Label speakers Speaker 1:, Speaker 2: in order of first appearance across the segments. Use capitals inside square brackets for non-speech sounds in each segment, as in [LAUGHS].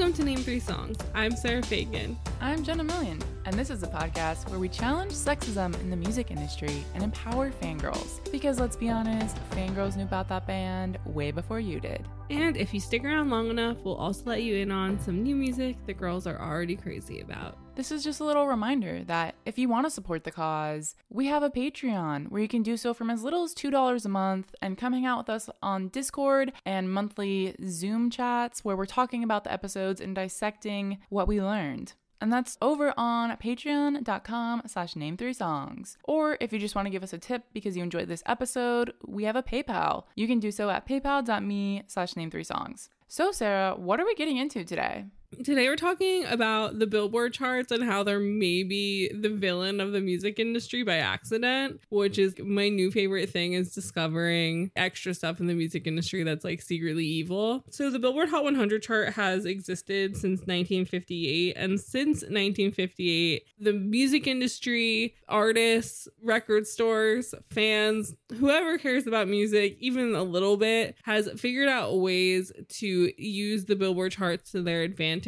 Speaker 1: Welcome to Name Three Songs. I'm Sarah Fagan.
Speaker 2: I'm Jenna Million, and this is a podcast where we challenge sexism in the music industry and empower fangirls. Because let's be honest, fangirls knew about that band way before you did.
Speaker 1: And if you stick around long enough, we'll also let you in on some new music the girls are already crazy about.
Speaker 2: This is just a little reminder that if you want to support the cause, we have a Patreon where you can do so from as little as $2 a month and come hang out with us on Discord and monthly Zoom chats where we're talking about the episodes and dissecting what we learned. And that's over on patreon.com slash name three songs. Or if you just want to give us a tip because you enjoyed this episode, we have a PayPal. You can do so at paypal.me slash name three songs. So, Sarah, what are we getting into today?
Speaker 1: Today we're talking about the Billboard charts and how they're maybe the villain of the music industry by accident, which is my new favorite thing is discovering extra stuff in the music industry that's like secretly evil. So the Billboard Hot 100 chart has existed since 1958 and since 1958, the music industry, artists, record stores, fans, whoever cares about music even a little bit has figured out ways to use the Billboard charts to their advantage,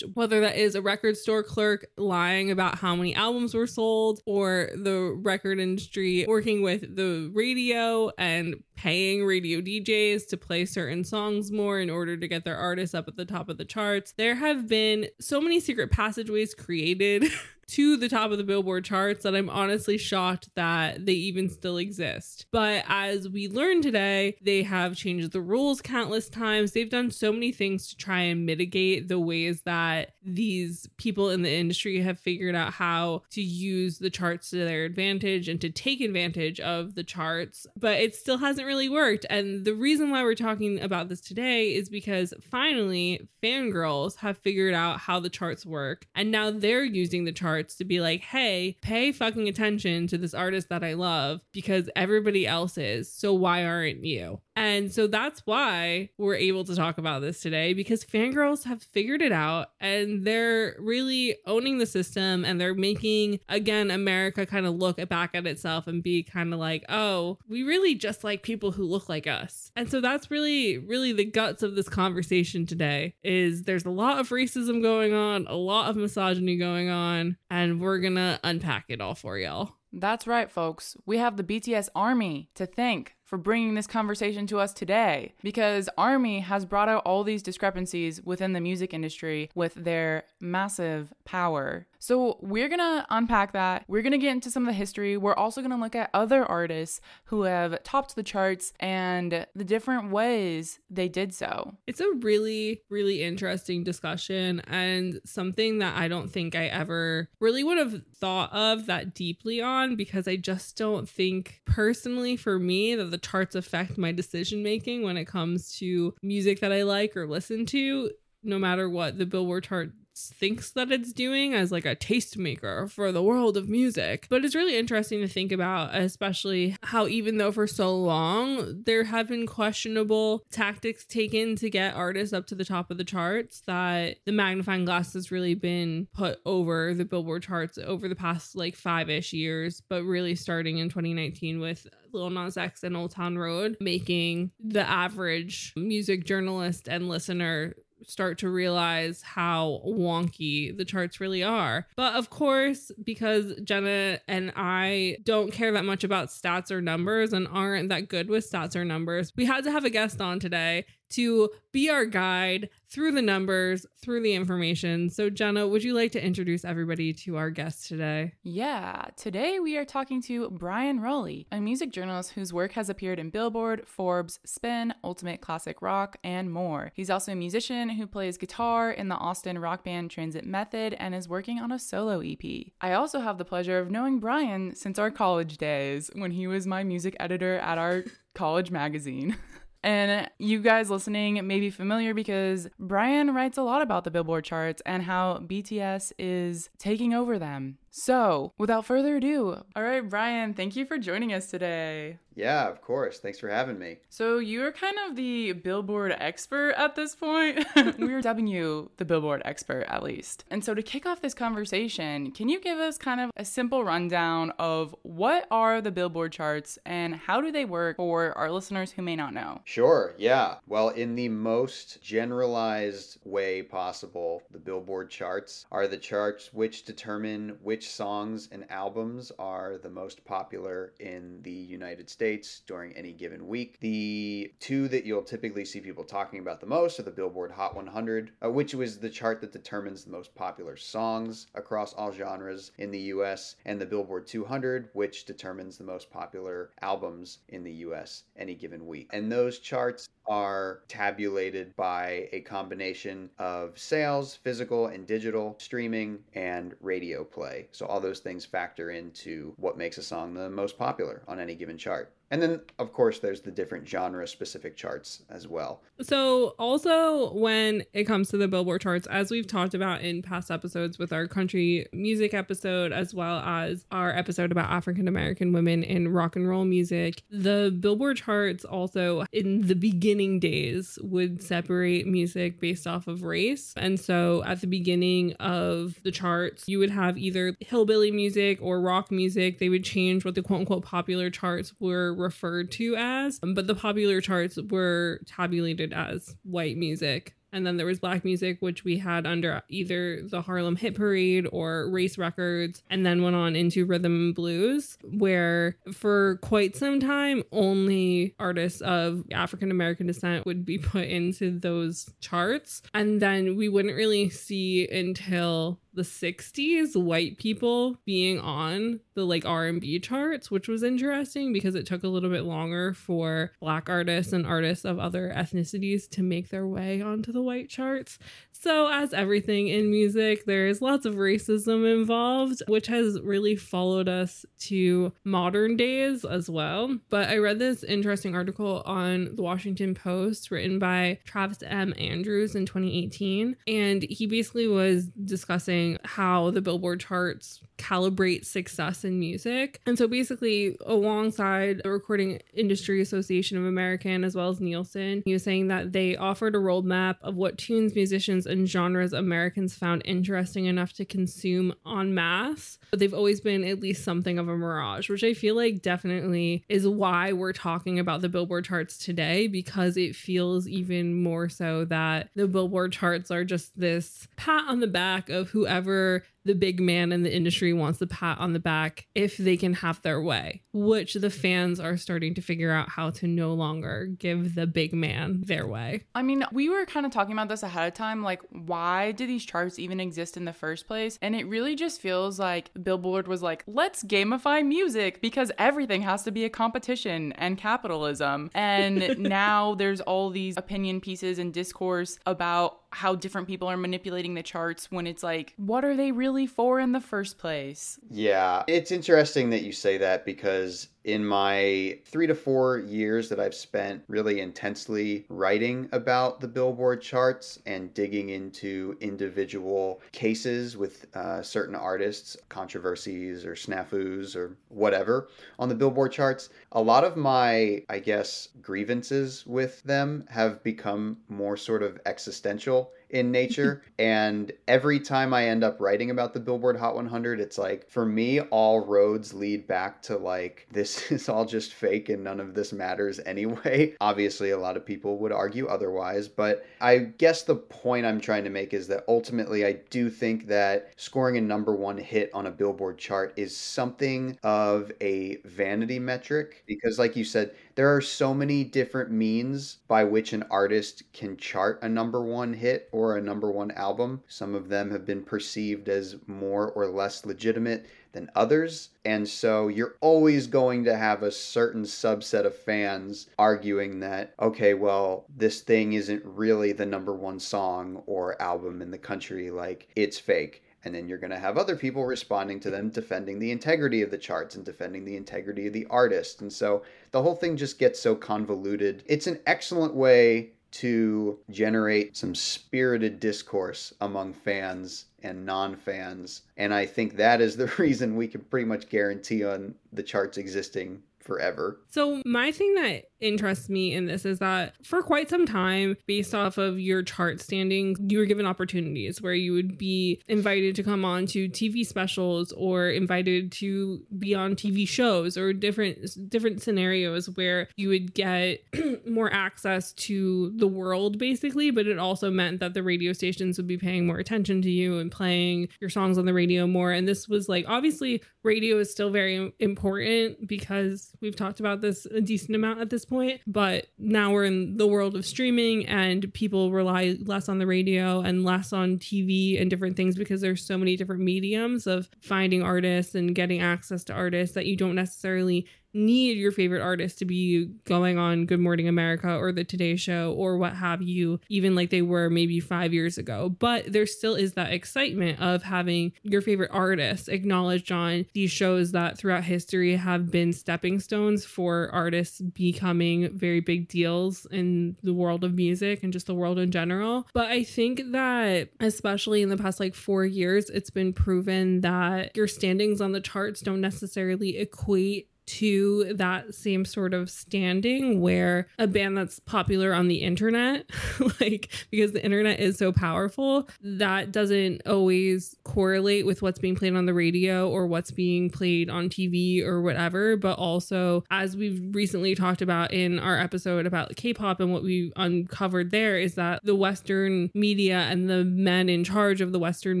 Speaker 1: whether that is a record store clerk lying about how many albums were sold, or the record industry working with the radio and paying radio DJs to play certain songs more in order to get their artists up at the top of the charts. There have been so many secret passageways created. [LAUGHS] to the top of the Billboard charts that I'm honestly shocked that they even still exist. But as we learned today, they have changed the rules countless times. They've done so many things to try and mitigate the ways that these people in the industry have figured out how to use the charts to their advantage and to take advantage of the charts. But it still hasn't really worked. And the reason why we're talking about this today is because finally, fangirls have figured out how the charts work. And now they're using the charts to be like, hey, pay fucking attention to this artist that I love because everybody else is. So why aren't you? And so that's why we're able to talk about this today because fangirls have figured it out and they're really owning the system and they're making, again, America kind of look back at itself and be kind of like, oh, we really just like people who look like us. And so that's really, really the guts of this conversation today is there's a lot of racism going on, a lot of misogyny going on, and we're gonna unpack it all for y'all.
Speaker 2: That's right, folks. We have the BTS Army to thank for bringing this conversation to us today because Army has brought out all these discrepancies within the music industry with their massive power. So, we're gonna unpack that. We're gonna get into some of the history. We're also gonna look at other artists who have topped the charts and the different ways they did so.
Speaker 1: It's a really, really interesting discussion and something that I don't think I ever really would have thought of that deeply on because I just don't think personally for me that the charts affect my decision making when it comes to music that I like or listen to, no matter what the Billboard chart thinks that it's doing as like a tastemaker for the world of music. But it's really interesting to think about, especially how even though for so long there have been questionable tactics taken to get artists up to the top of the charts, that the magnifying glass has really been put over the Billboard charts over the past like five ish years, but really starting in 2019 with Lil Nas X and Old Town Road making the average music journalist and listener start to realize how wonky the charts really are. But of course, because Jenna and I don't care that much about stats or numbers and aren't that good with stats or numbers, we had to have a guest on today to be our guide through the numbers, through the information. So, Jenna, would you like to introduce everybody to our guest today?
Speaker 2: Yeah, today we are talking to Bryan Rolli, a music journalist whose work has appeared in Billboard, Forbes, Spin, Ultimate Classic Rock, and more. He's also a musician who plays guitar in the Austin rock band Transit Method and is working on a solo EP. I also have the pleasure of knowing Bryan since our college days when he was my music editor at our [LAUGHS] college magazine. And you guys listening may be familiar because Bryan writes a lot about the Billboard charts and how BTS is taking over them. So, without further ado, all right, Bryan, thank you for joining us today.
Speaker 3: Yeah, of course. Thanks for having me.
Speaker 2: So, you're kind of the Billboard expert at this point. We're dubbing you the Billboard expert, at least. And so, to kick off this conversation, can you give us kind of a simple rundown of what are the Billboard charts and how do they work for our listeners who may not know?
Speaker 3: Sure, yeah. Well, in the most generalized way possible, the Billboard charts are the charts which determine which songs and albums are the most popular in the United States during any given week. The two that you'll typically see people talking about the most are the Billboard Hot 100, uh, which was the chart that determines the most popular songs across all genres in the US, and the Billboard 200, which determines the most popular albums in the US any given week. And those charts are tabulated by a combination of sales, physical and digital, streaming, and radio play. So all those things factor into what makes a song the most popular on any given chart. And then, of course, there's the different genre specific charts as well.
Speaker 1: So, also when it comes to the Billboard charts, as we've talked about in past episodes with our country music episode, as well as our episode about African American women in rock and roll music, the Billboard charts also in the beginning days would separate music based off of race. And so, at the beginning of the charts, you would have either hillbilly music or rock music. They would change what the quote unquote popular charts were referred to as, um, but the popular charts were tabulated as white music. And then there was black music, which we had under either the Harlem Hit Parade or Race Records, and then went on into rhythm and blues, where for quite some time, only artists of African American descent would be [LAUGHS] put into those charts. And then we wouldn't really see until the 60s white people being on the like R&B charts which was interesting because it took a little bit longer for black artists and artists of other ethnicities to make their way onto the white charts so as everything in music there's lots of racism involved which has really followed us to modern days as well but I read this interesting article on the Washington Post written by Travis M Andrews in 2018 and he basically was discussing how the Billboard charts calibrate success in music. And so basically, alongside the Recording Industry Association of America as well as Nielsen, he was saying that they offered a roadmap of what tunes, musicians, and genres Americans found interesting enough to consume en masse. But they've always been at least something of a mirage, which I feel like definitely is why we're talking about the Billboard charts today, because it feels even more so that the Billboard charts are just this pat on the back of whoever the big man in the industry wants the pat on the back if they can have their way, which the fans are starting to figure out how to no longer give the big man their way.
Speaker 2: I mean, we were kind of talking about this ahead of time like why do these charts even exist in the first place? And it really just feels like Billboard was like, let's gamify music because everything has to be a competition and capitalism. And [LAUGHS] now there's all these opinion pieces and discourse about how different people are manipulating the charts when it's like, what are they really for in the first place?
Speaker 3: Yeah, it's interesting that you say that because in my three to four years that I've spent really intensely writing about the Billboard charts and digging into individual cases with uh, certain artists, controversies or snafus or whatever on the Billboard charts, a lot of my, I guess, grievances with them have become more sort of existential in [LAUGHS] nature. and every time I end up writing about the Billboard Hot 100, it's like, for me, all roads lead back to like, [LAUGHS] this is all just fake and none of this matters [LAUGHS] anyway. Obviously, a lot of people would argue otherwise, but I guess the point I'm trying to make is that ultimately, I do think that scoring a number one hit on a Billboard chart is something of a vanity metric because, like you said, there are so many different means by which an artist can chart a number one hit or a number one album. Some of them have been perceived as more or less legitimate than others. And so you're always going to have a certain subset of fans arguing that, okay, well, this thing isn't really the number one song or album in the country. Like, it's fake And then you're going to have other people responding to them, defending the integrity of the charts and defending the integrity of the artist. And so the whole thing just gets so convoluted. It's an excellent way to generate some spirited discourse among fans and non-fans and i think that is the [LAUGHS] reason we can pretty much guarantee on the charts existing forever.
Speaker 1: So, my thing that interests me in this is that for quite some time, based off of your chart standings, you were given opportunities where you would be invited to come on to TV specials or invited to be on TV shows or different different scenarios where you would get [CLEARS THROAT] more access to the world basically, but it also meant that the radio stations would be paying more attention to you and playing your songs on the radio more. And this was like obviously radio is still very important because we've talked about this a decent amount at this point, but now we're in the world of streaming and people rely less on the radio and less on TV and different things because there's so many different mediums of finding artists and getting access to artists that you don't necessarily need your favorite artist to be going on Good Morning America or the Today Show or what have you, even like they were maybe five years ago. But there still is that excitement of having your favorite artists acknowledged on these shows that throughout history have been stepping stones for artists becoming very big deals in the world of music and just the world in general. But I think that, especially in the past like four years, it's been proven that your standings on the charts don't necessarily equate to that same sort of standing where a band that's popular on the internet, [LAUGHS] like because the internet is so powerful, that doesn't always correlate with what's being played on the radio or what's being played on TV or whatever. But also, as we've recently talked about in our episode about K pop and what we uncovered there, is that the Western media and the men in charge of the Western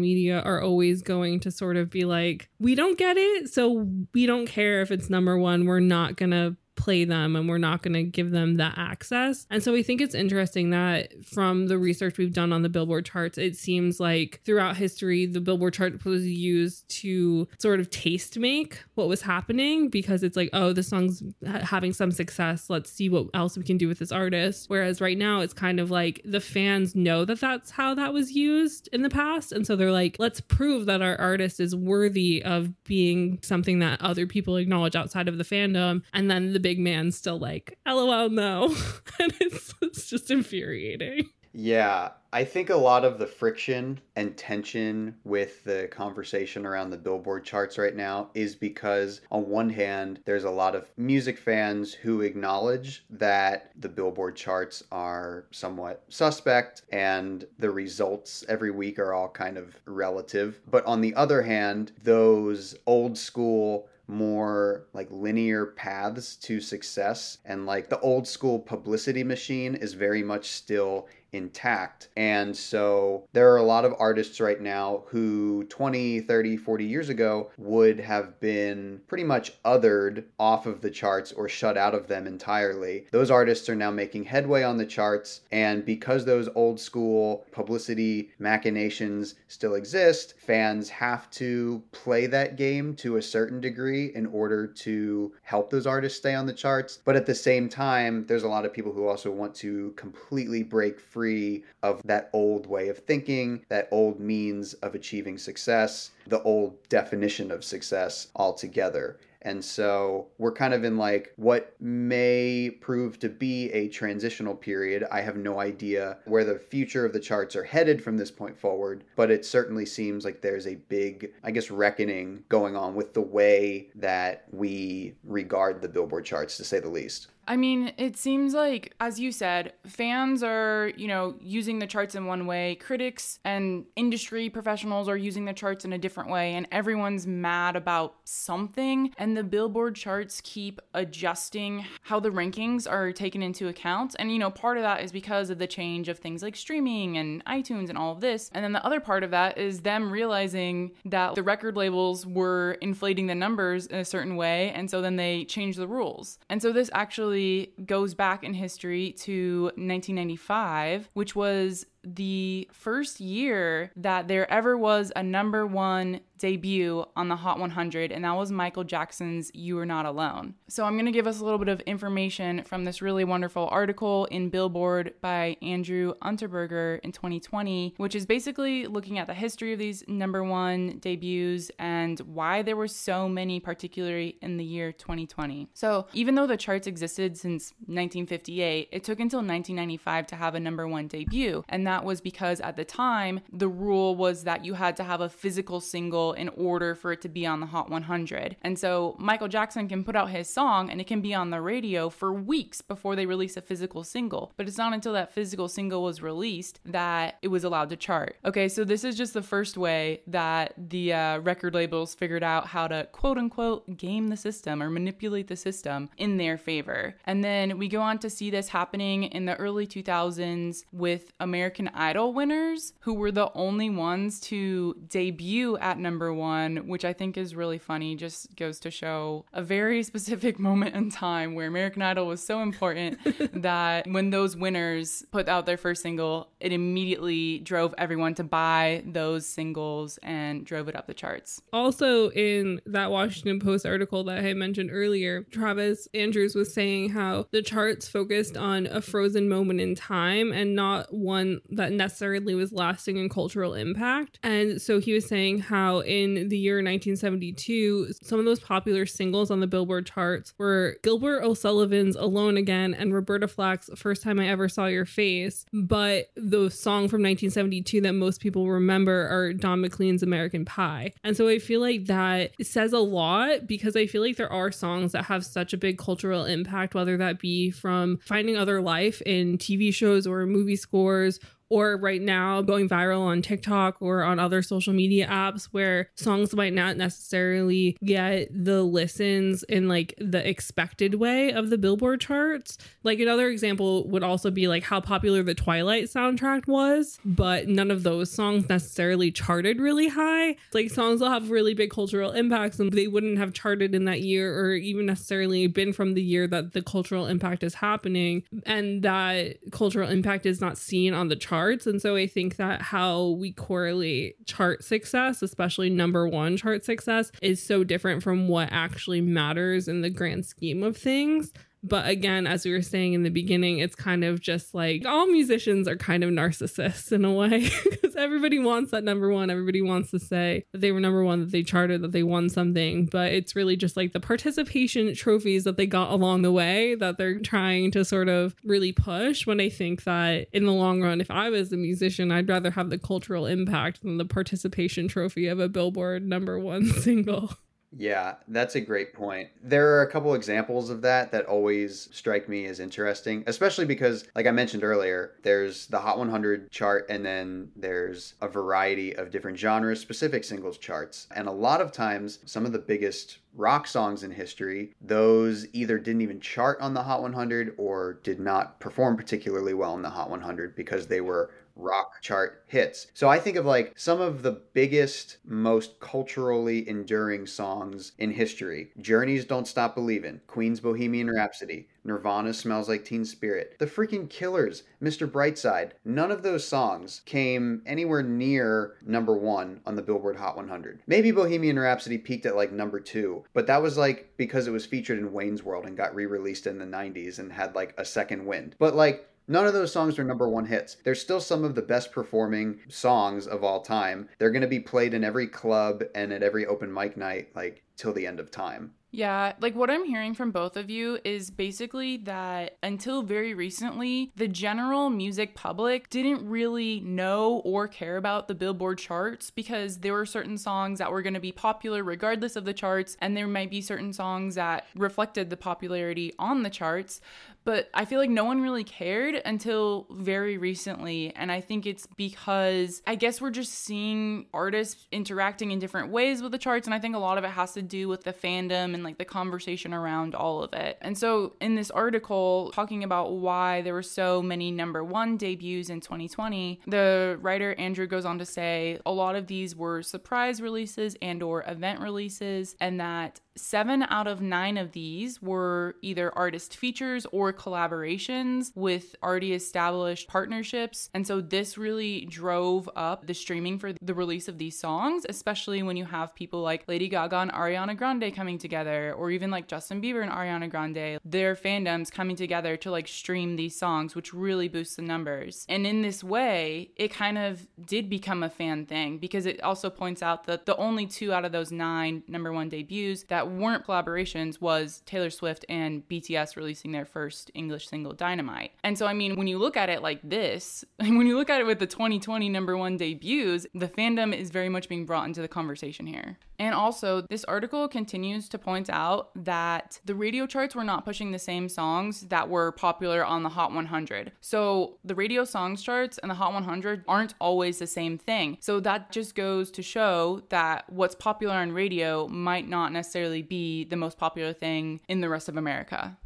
Speaker 1: media are always going to sort of be like, we don't get it. So we don't care if it's number number one, we're not going to play them and we're not going to give them that access. And so we think it's interesting that from the research we've done on the Billboard charts, it seems like throughout history, the Billboard chart was used to sort of taste make what was happening because it's like, oh, the song's having some success. Let's see what else we can do with this artist. Whereas right now, it's kind of like the fans know that that's how that was used in the past. And so they're like, let's prove that our artist is worthy of being something that other people acknowledge outside of the fandom. And then the big man's still like, lol, no. [LAUGHS] and it's, it's just infuriating.
Speaker 3: Yeah, I think a lot of the friction and tension with the conversation around the Billboard charts right now is because, on one hand, there's a lot of music fans who acknowledge that the Billboard charts are somewhat suspect and the results every week are all kind of relative. But on the other hand, those old school more like linear paths to success. And like the old school publicity machine is very much still intact. And so there are a lot of artists right now who 20, 30, 40 years ago would have been pretty much othered off of the charts or shut out of them entirely. Those artists are now making headway on the charts. And because those old school publicity machinations still exist, fans have to play that game to a certain degree in order to help those artists stay on the charts. But at the same time, there's a lot of people who also want to completely break free free of that old way of thinking, that old means of achieving success, the old definition of success altogether. And so we're kind of in like what may prove to be a transitional period. I have no idea where the future of the charts are headed from this point forward, but it certainly seems like there's a big, I guess, reckoning going on with the way that we regard the Billboard charts, to say the least.
Speaker 2: I mean, it seems like, as you said, fans are, you know, using the charts in one way, critics and industry professionals are using the charts in a different way, and everyone's mad about something. And the Billboard charts keep adjusting how the rankings are taken into account. And, you know, part of that is because of the change of things like streaming and iTunes and all of this. And then the other part of that is them realizing that the record labels were inflating the numbers in a certain way. And so then they changed the rules. And so this actually actually goes back in history to 1995, which was the first year that there ever was a number one debut on the Hot 100, and that was Michael Jackson's You Are Not Alone. So I'm going to give us a little bit of information from this really wonderful article in Billboard by Andrew Unterberger in 2020, which is basically looking at the history of these number one debuts and why there were so many, particularly in the year 2020. So even though the charts existed since 1958, it took until 1995 to have a number one debut. And that was because at the time, the rule was that you had to have a physical single in order for it to be on the Hot 100. And so Michael Jackson can put out his song and it can be on the radio for weeks before they release a physical single. But it's not until that physical single was released that it was allowed to chart. Okay, so this is just the first way that the uh, record labels figured out how to quote unquote game the system or manipulate the system in their favor. And then we go on to see this happening in the early 2000s with American Idol winners who were the only ones to debut at number one, which I think is really funny, just goes to show a very [LAUGHS] specific moment in time where American Idol was so important [LAUGHS] that when those winners put out their first single, it immediately drove everyone to buy those singles and drove it up the charts.
Speaker 1: Also, in that Washington Post article that I mentioned earlier, Travis Andrews was saying how the charts focused on a frozen moment in time and not one that necessarily was lasting in cultural impact. And so he was saying how in the year 1972, some of those popular singles on the Billboard charts were Gilbert O'Sullivan's Alone Again and Roberta Flack's First Time I Ever Saw Your Face. But the song from 1972 that most people remember are Don McLean's American Pie. And so I feel like that says a lot because I feel like there are songs that have such a big cultural impact, whether that be from finding other life in TV shows or movie scores or right now going viral on TikTok or on other social media apps where songs might not necessarily get the listens in like the expected way of the Billboard charts. Like another example would also be like how popular the Twilight soundtrack was, but none of those songs necessarily charted really high. Like songs will have really big cultural impacts and they wouldn't have charted in that year or even necessarily been from the year that the cultural impact is happening and that cultural impact is not seen on the chart charts. And so I think that how we correlate chart success, especially number one chart success, is so different from what actually matters in the grand scheme of things. But again, as we were saying in the beginning, it's kind of just like all musicians are kind of narcissists in a way [LAUGHS] because everybody wants that number one. Everybody wants to say that they were number one, that they charted, that they won something. But it's really just like the participation trophies that they got along the way that they're trying to sort of really push. When I think that in the long run, if I was a musician, I'd rather have the cultural impact than the participation trophy of a Billboard number one [LAUGHS] single.
Speaker 3: Yeah, that's a great point. There are a couple examples of that that always strike me as interesting, especially because, like I mentioned earlier, there's the Hot 100 chart and then there's a variety of different genres specific singles charts. And a lot of times, some of the biggest rock songs in history, those either didn't even chart on the Hot 100 or did not perform particularly well in the Hot 100 because they were rock chart hits. So I think of like some of the biggest, most culturally enduring songs in history Journey's Don't Stop Believin', Queen's Bohemian Rhapsody, Nirvana Smells Like Teen Spirit, The Freaking Killers, Mr. Brightside. None of those songs came anywhere near number one on the Billboard Hot 100. Maybe Bohemian Rhapsody peaked at like number two, but that was like because it was featured in Wayne's World and got re released in the 90s and had like a second wind. But like, None of those songs are number one hits. They're still some of the best performing songs of all time. They're going to be played in every club and at every open mic night, like till the end of time.
Speaker 2: Yeah, like what I'm hearing from both of you is basically that until very recently, the general music public didn't really know or care about the Billboard charts because there were certain songs that were going to be popular regardless of the charts, and there might be certain songs that reflected the popularity on the charts but I feel like no one really cared until very recently. And I think it's because I guess we're just seeing artists interacting in different ways with the charts. And I think a lot of it has to do with the fandom and like the conversation around all of it. And so in this article talking about why there were so many number one debuts in 2020, the writer Andrew goes on to say a lot of these were surprise releases and or event releases and that seven out of nine of these were either artist features or collaborations with already established partnerships. And so this really drove up the streaming for the release of these songs, especially when you have people like Lady Gaga and Ariana Grande coming together, or even like Justin Bieber and Ariana Grande, their fandoms coming together to like stream these songs, which really boosts the numbers. And in this way, it kind of did become a fan thing because it also points out that the only two out of those nine number one debuts that weren't collaborations was Taylor Swift and BTS releasing their first English single Dynamite. And so, I mean, when you look at it like this, [LAUGHS] when you look at it with the 2020 number one debuts, the fandom is very much being brought into the conversation here. And also, this article continues to point out that the radio charts were not pushing the same songs that were popular on the Hot 100. So, the radio songs charts and the Hot 100 aren't always the same thing. So, that just goes to show that what's popular on radio might not necessarily be the most popular thing in the rest of America.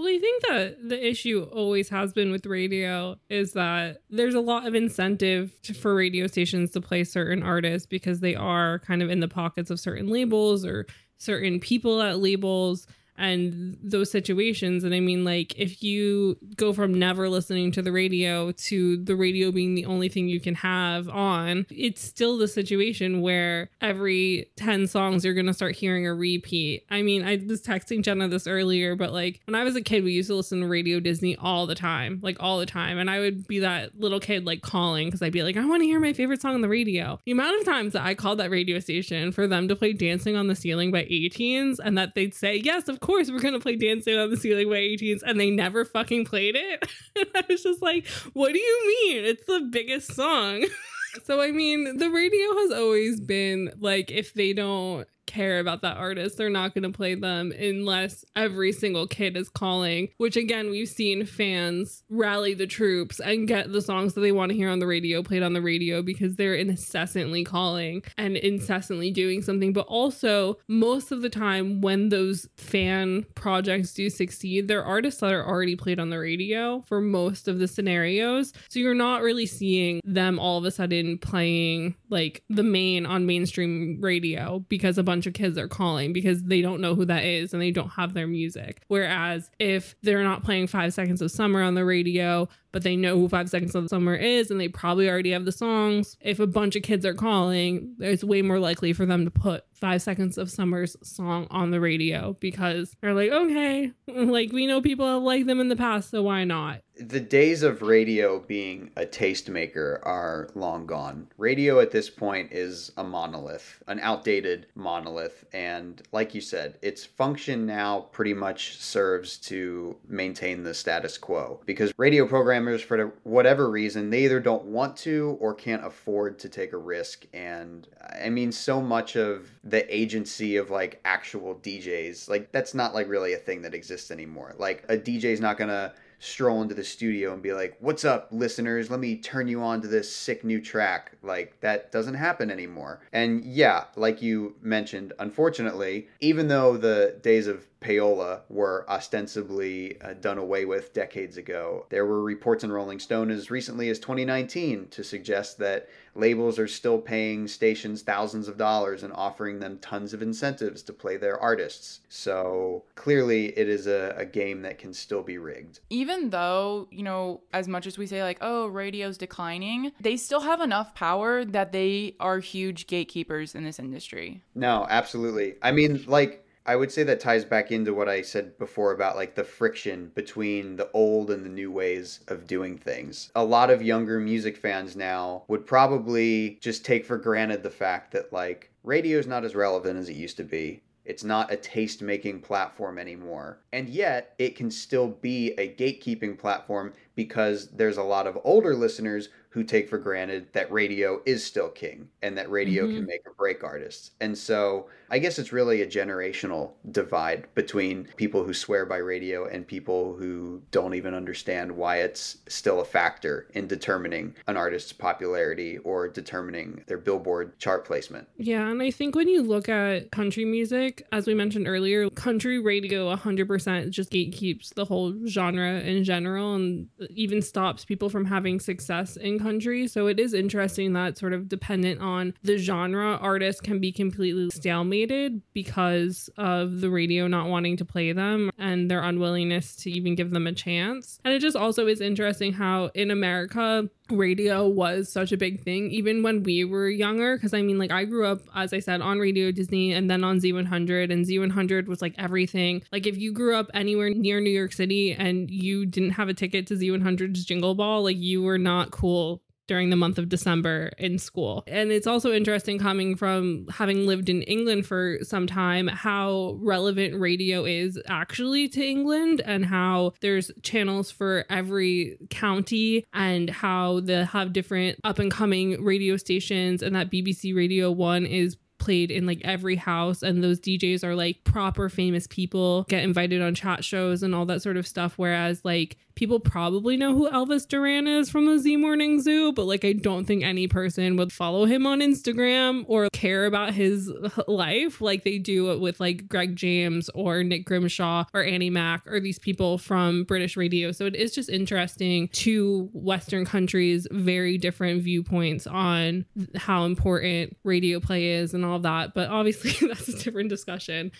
Speaker 1: Well, I think that the issue always has been with radio is that there's a lot of incentive to, for radio stations to play certain artists because they are kind of in the pockets of certain labels or certain people at labels and those situations. And I mean, like, if you go from never listening to the radio to the radio being the only thing you can have on, it's still the situation where every 10 songs you're going to start hearing a repeat. I mean, I was texting Jenna this earlier, but like, when I was a kid, we used to listen to Radio Disney all the time, like, all the time. And I would be that little kid, like, calling because I'd be like, I want to hear my favorite song on the radio. The amount of times that I called that radio station for them to play Dancing on the Ceiling by 18s and that they'd say, Yes, of course, we're going to play Dancing on the Ceiling by 18s. And they never fucking played it. [LAUGHS] I was just like, What do you mean? It's the biggest song. [LAUGHS] so, I mean, the radio has always been like, if they don't care about that artist. They're not going to play them unless every single kid is calling, which again, we've seen fans rally the troops and get the songs that they want to hear on the radio played on the radio because they're incessantly calling and incessantly doing something. But also, most of the time, when those fan projects do succeed, they're artists that are already played on the radio for most of the scenarios. So you're not really seeing them all of a sudden playing like the main on mainstream radio because a bunch of kids are calling because they don't know who that is and they don't have their music. Whereas if they're not playing Five Seconds of Summer on the radio, but they know who Five Seconds of Summer is and they probably already have the songs, if a bunch of kids are calling, it's way more likely for them to put Five Seconds of Summer's song on the radio because they're like, okay, [LAUGHS] like we know people have liked them in the past, so why not?
Speaker 3: The days of radio being a tastemaker are long gone. Radio at this point is a monolith, an outdated monolith. And like you said, its function now pretty much serves to maintain the status quo because radio programmers, for whatever reason, they either don't want to or can't afford to take a risk. And I mean, so much of the agency of like actual DJs, like that's not like really a thing that exists anymore. Like a DJ's not going to stroll into the studio and be like, "What's up, listeners? Let me turn you on to this sick new track." Like that doesn't happen anymore. And yeah, like you mentioned, unfortunately, even though the days of payola were ostensibly uh, done away with decades ago. There were reports in Rolling Stone as recently as 2019 to suggest that labels are still paying stations thousands of dollars and offering them tons of incentives to play their artists. So clearly, it is a, a game that can still be rigged.
Speaker 2: Even though, you know, as much as we say, like, oh, radio's declining, they still have enough power that they are huge gatekeepers in this industry.
Speaker 3: No, absolutely. I mean, like, I would say that ties back into what I said before about like the friction between the old and the new ways of doing things. A lot of younger music fans now would probably just take for granted the fact that like radio is not as relevant as it used to be. It's not a taste making platform anymore. And yet, it can still be a gatekeeping platform because there's a lot of older listeners who take for granted that radio is still king and that radio mm-hmm. can make or break artists. And so I guess it's really a generational divide between people who swear by radio and people who don't even understand why it's still a factor in determining an artist's popularity or determining their billboard chart placement.
Speaker 1: Yeah, and I think when you look at country music, as we mentioned earlier, country radio 100% just gatekeeps the whole genre in general and even stops people from having success in country. So it is interesting that sort of dependent on the genre, artists can be completely because of the radio not wanting to play them and their unwillingness to even give them a chance. And it just also is interesting how in America, radio was such a big thing even when we were younger because i mean like i grew up as i said on radio disney and then on z100 and z100 was like everything like if you grew up anywhere near new york city and you didn't have a ticket to z100's jingle ball like you were not cool during the month of December in school. And it's also interesting coming from having lived in England for some time how relevant radio is actually to England and how there's channels for every county and how they have different up and coming radio stations and that BBC Radio 1 is played in like every house and those DJs are like proper famous people get invited on chat shows and all that sort of stuff whereas like people probably know who Elvis Duran is from the Z Morning Zoo, but like I don't think any person would follow him on Instagram or care about his life like they do with like Greg James or Nick Grimshaw or Annie Mac or these people from British radio. So it is just interesting to Western countries, very different viewpoints on how important radio play is and all that. But obviously, [LAUGHS] that's a different discussion.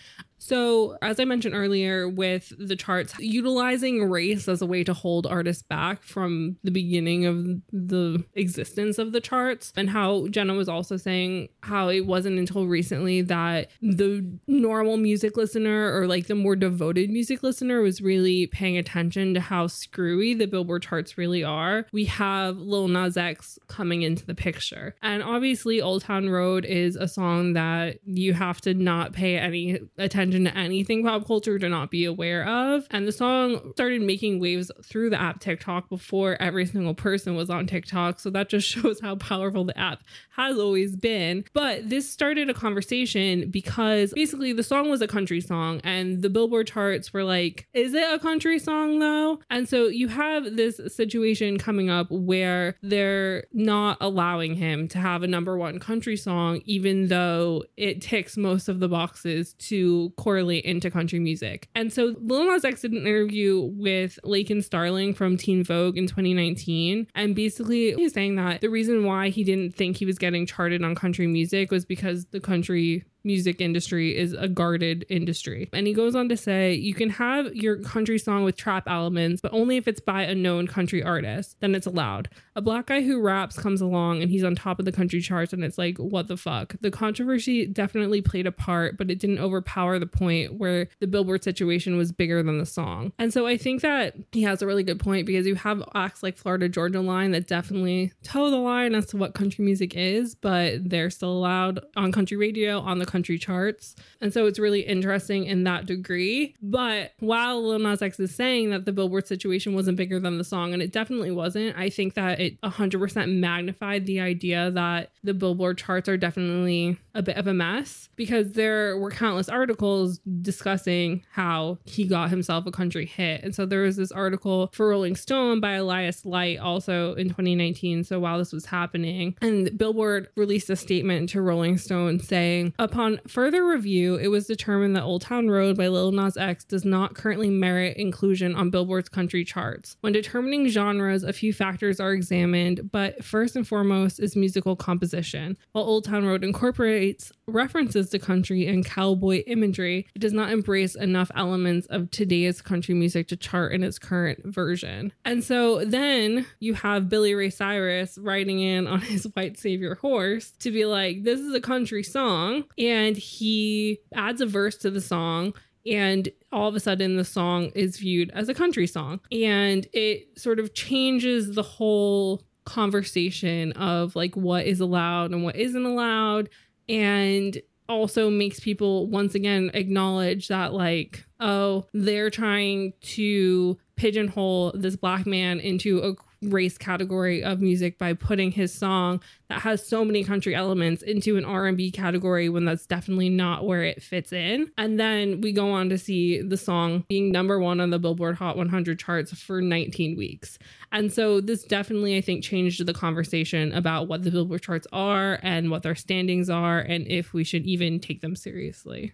Speaker 1: So, as I mentioned earlier, with the charts, utilizing race as a way to hold artists back from the beginning of the existence of the charts, and how Jenna was also saying how it wasn't until recently that the normal music listener or like the more devoted music listener was really paying attention to how screwy the Billboard charts really are. We have Lil Nas X coming into the picture. And obviously, Old Town Road is a song that you have to not pay any attention attention to anything pop culture to not be aware of. And the song started making waves through the app TikTok before every single person was on TikTok. So that just [LAUGHS] shows how powerful the app has always been. But this started a conversation because basically the song was a country song and the Billboard charts were like, is it a country song though? And so you have this situation coming up where they're not allowing him to have a number one country song, even though it ticks most of the boxes to correlate into country music. And so Lil Nas X did an interview with Lakin Starling from Teen Vogue in 2019. And basically, he's saying that the reason why he didn't think he was getting charted on country music was because the country music industry is a guarded industry. And he goes on to say, you can have your country song with trap elements, but only if it's by a known country artist, then it's allowed. A black guy who raps comes along and he's on top of the country charts, and it's like, what the fuck? The controversy definitely played a part, but it didn't overpower the point where the Billboard situation was bigger than the song. And so I think that he has a really good point because you have acts like Florida Georgia Line that definitely toe the line as to what country music is, but they're still allowed on country radio, on the country charts. And so it's really interesting in that degree. But while Lil Nas X is saying that the Billboard situation wasn't bigger than the song, and it definitely wasn't, I think that it 100% magnified the idea that the Billboard charts are definitely a bit of a mess because there were countless articles discussing how he got himself a country hit. And so there was this article for Rolling Stone by Elias Leight also in 2019. So while this was happening, and Billboard released a statement to Rolling Stone saying, upon Upon further review, it was determined that Old Town Road by Lil Nas X does not currently merit inclusion on Billboard's country charts. When determining genres, a few factors are examined, but first and foremost is musical composition. While Old Town Road incorporates references to country and cowboy imagery, it does not embrace enough elements of today's country music to chart in its current version. And so then you have Billy Ray Cyrus riding in on [LAUGHS] his white savior horse to be like, this is a country song. And he adds a verse to the song and all of a sudden the song is viewed as a country song and it sort of changes the whole conversation of like what is allowed and what isn't allowed and also makes people once again acknowledge that like oh they're trying to pigeonhole this black man into a race category of music by putting his song that has so many country elements into an R&B category when that's definitely not where it fits in. And then we go on to see the song being number 1 on the Billboard Hot 100 charts for 19 weeks. And so this definitely I think changed the conversation about what the Billboard charts are and what their standings are and if we should even take them seriously.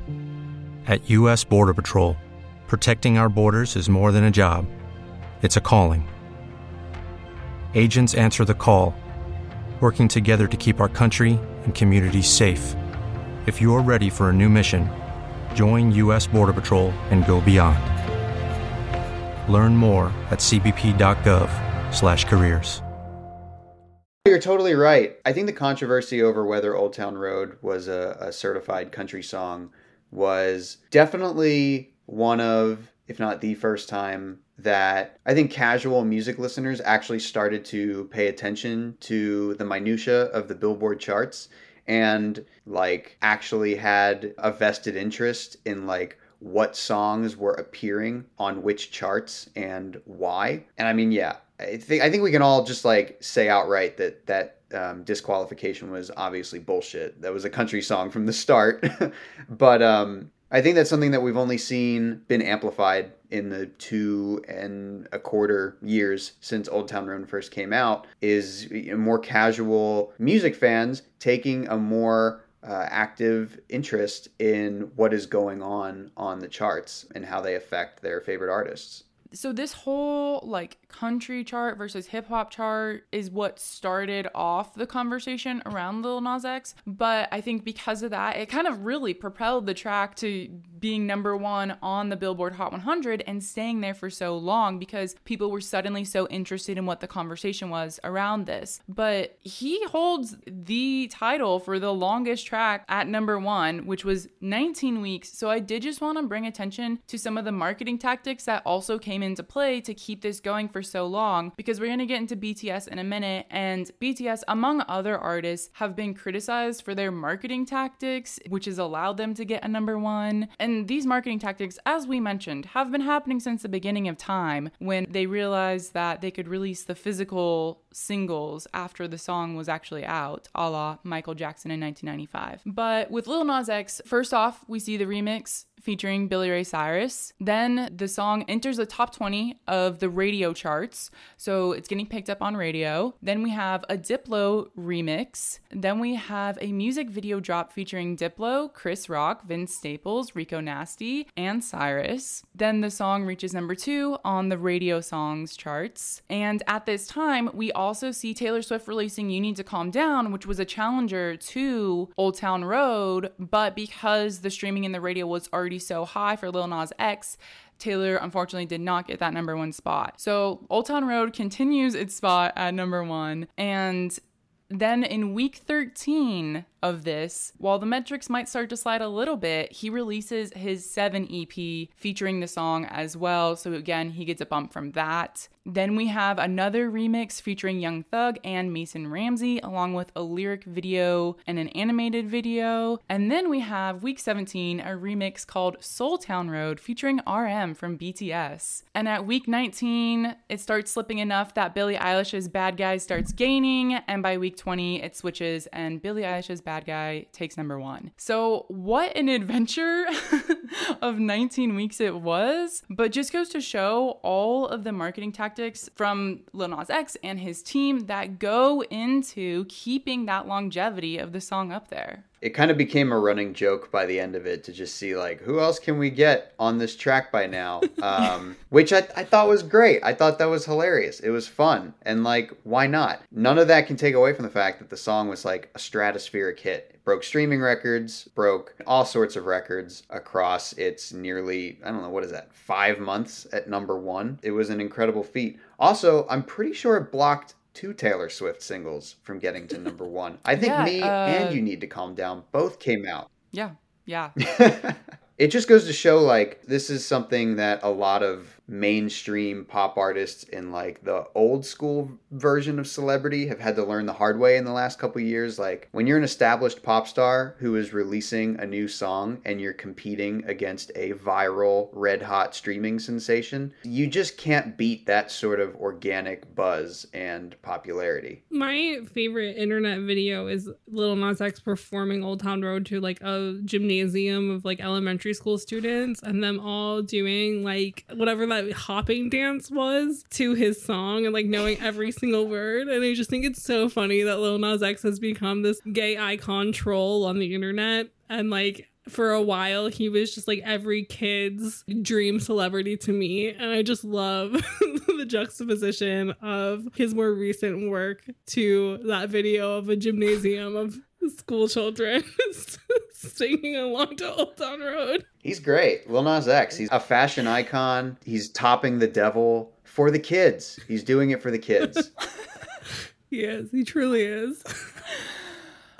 Speaker 4: At U.S. Border Patrol, protecting our borders is more than a job, it's a calling. Agents answer the call, working together to keep our country and communities safe. If you're ready for a new mission, join U.S. Border Patrol and go beyond. Learn more at cbp.gov/careers.
Speaker 3: You're totally right. I think the controversy over whether Old Town Road was a, a certified country song was definitely one of, if not the first time, that I think casual music listeners actually started to pay attention to the minutia of the Billboard charts and like actually had a vested interest in like what songs were appearing on which charts and why. And I mean, yeah, I think I think we can all just like say outright that that um, disqualification was obviously bullshit. That was a country song from the start. [LAUGHS] but um, I think that's something that we've only seen been amplified in the two and a quarter years since Old Town Road first came out. Is more casual music fans taking a more uh, active interest in what is going on on the charts and how they affect their favorite artists
Speaker 2: so this whole like country chart versus hip hop chart is what started off the conversation around Lil Nas X. But I think because of that, it kind of really propelled the track to being number one on the Billboard Hot 100 and staying there for so long because people were suddenly so interested in what the conversation was around this. But he holds the title for the longest track at number one, which was 19 weeks. So I did just want to bring attention to some of the marketing tactics that also came into play to keep this going for so long because we're going to get into BTS in a minute. And BTS, among other artists, have been criticized for their marketing tactics, which has allowed them to get a number one. And these marketing tactics, as we mentioned, have been happening since the beginning of time when they realized that they could release the physical singles after the song was actually out, a la Michael Jackson in 1995. But with Lil Nas X, first off, we see the remix featuring Billy Ray Cyrus. Then the song enters the top 20 of the radio charts, so it's getting picked up on radio. Then we have a Diplo remix. Then we have a music video drop featuring Diplo, Chris Rock, Vince Staples, Rico Nasty, and Cyrus. Then the song reaches number two on the radio songs charts. And at this time, we also see Taylor Swift releasing You Need to Calm Down, which was a challenger to Old Town Road, but because the streaming and the radio was already already so high for Lil Nas X, Taylor unfortunately did not get that number one spot. So Old Town Road continues its spot at number one. And then in week 13, of this, while the metrics might start to slide a little bit, he releases his 7 EP featuring the song as well. So again, he gets a bump from that. Then we have another remix featuring Young Thug and Mason Ramsey, along with a lyric video and an animated video. And then we have week 17, a remix called Seoul Town Road featuring RM from BTS. And at week 19, it starts slipping enough that Billie Eilish's Bad Guy starts gaining. And by week 20, it switches and Billie Eilish's Bad guy takes number one. So, what an adventure [LAUGHS] of 19 weeks it was, but just goes to show all of the marketing tactics from Lil Nas X and his team that go into keeping that longevity of the song up there
Speaker 3: it kind of became a running joke by the end of it to just see like who else can we get on this track by now? [LAUGHS] Um, which I, I thought was great. I thought that was hilarious. It was fun. And like why not? None of that can take away from the fact that the song was like a stratospheric hit. It broke streaming records broke all sorts of records across its nearly i don't know what is that five months at number one. It was an incredible feat. Also i'm pretty sure it blocked two Taylor Swift singles from getting to number [LAUGHS] one. I think
Speaker 2: yeah,
Speaker 3: Me
Speaker 2: uh,
Speaker 3: and You Need to Calm Down both came out.
Speaker 2: Yeah, yeah. [LAUGHS]
Speaker 3: it just goes to show like this is something that a lot of mainstream pop artists in like the old school version of celebrity have had to learn the hard way in the last couple years. Like when you're an established pop star who is releasing a new song and you're competing against a viral red hot streaming sensation you just can't beat that sort of organic buzz and popularity.
Speaker 1: My favorite internet video is Lil Nas X performing Old Town Road to like a gymnasium of like elementary school students and them all doing like whatever that hopping dance was to his song and like knowing every single word. And I just think it's so funny that Lil Nas X has become this gay icon troll on the internet and like for a while he was just like every kid's dream celebrity to me and i just love [LAUGHS] the juxtaposition of his more recent work to that video of a gymnasium of school children [LAUGHS] singing along to old town road.
Speaker 3: He's great. Lil nas x he's a fashion icon. He's topping the devil for the kids. He's doing it for the kids. [LAUGHS]
Speaker 1: He is he truly is.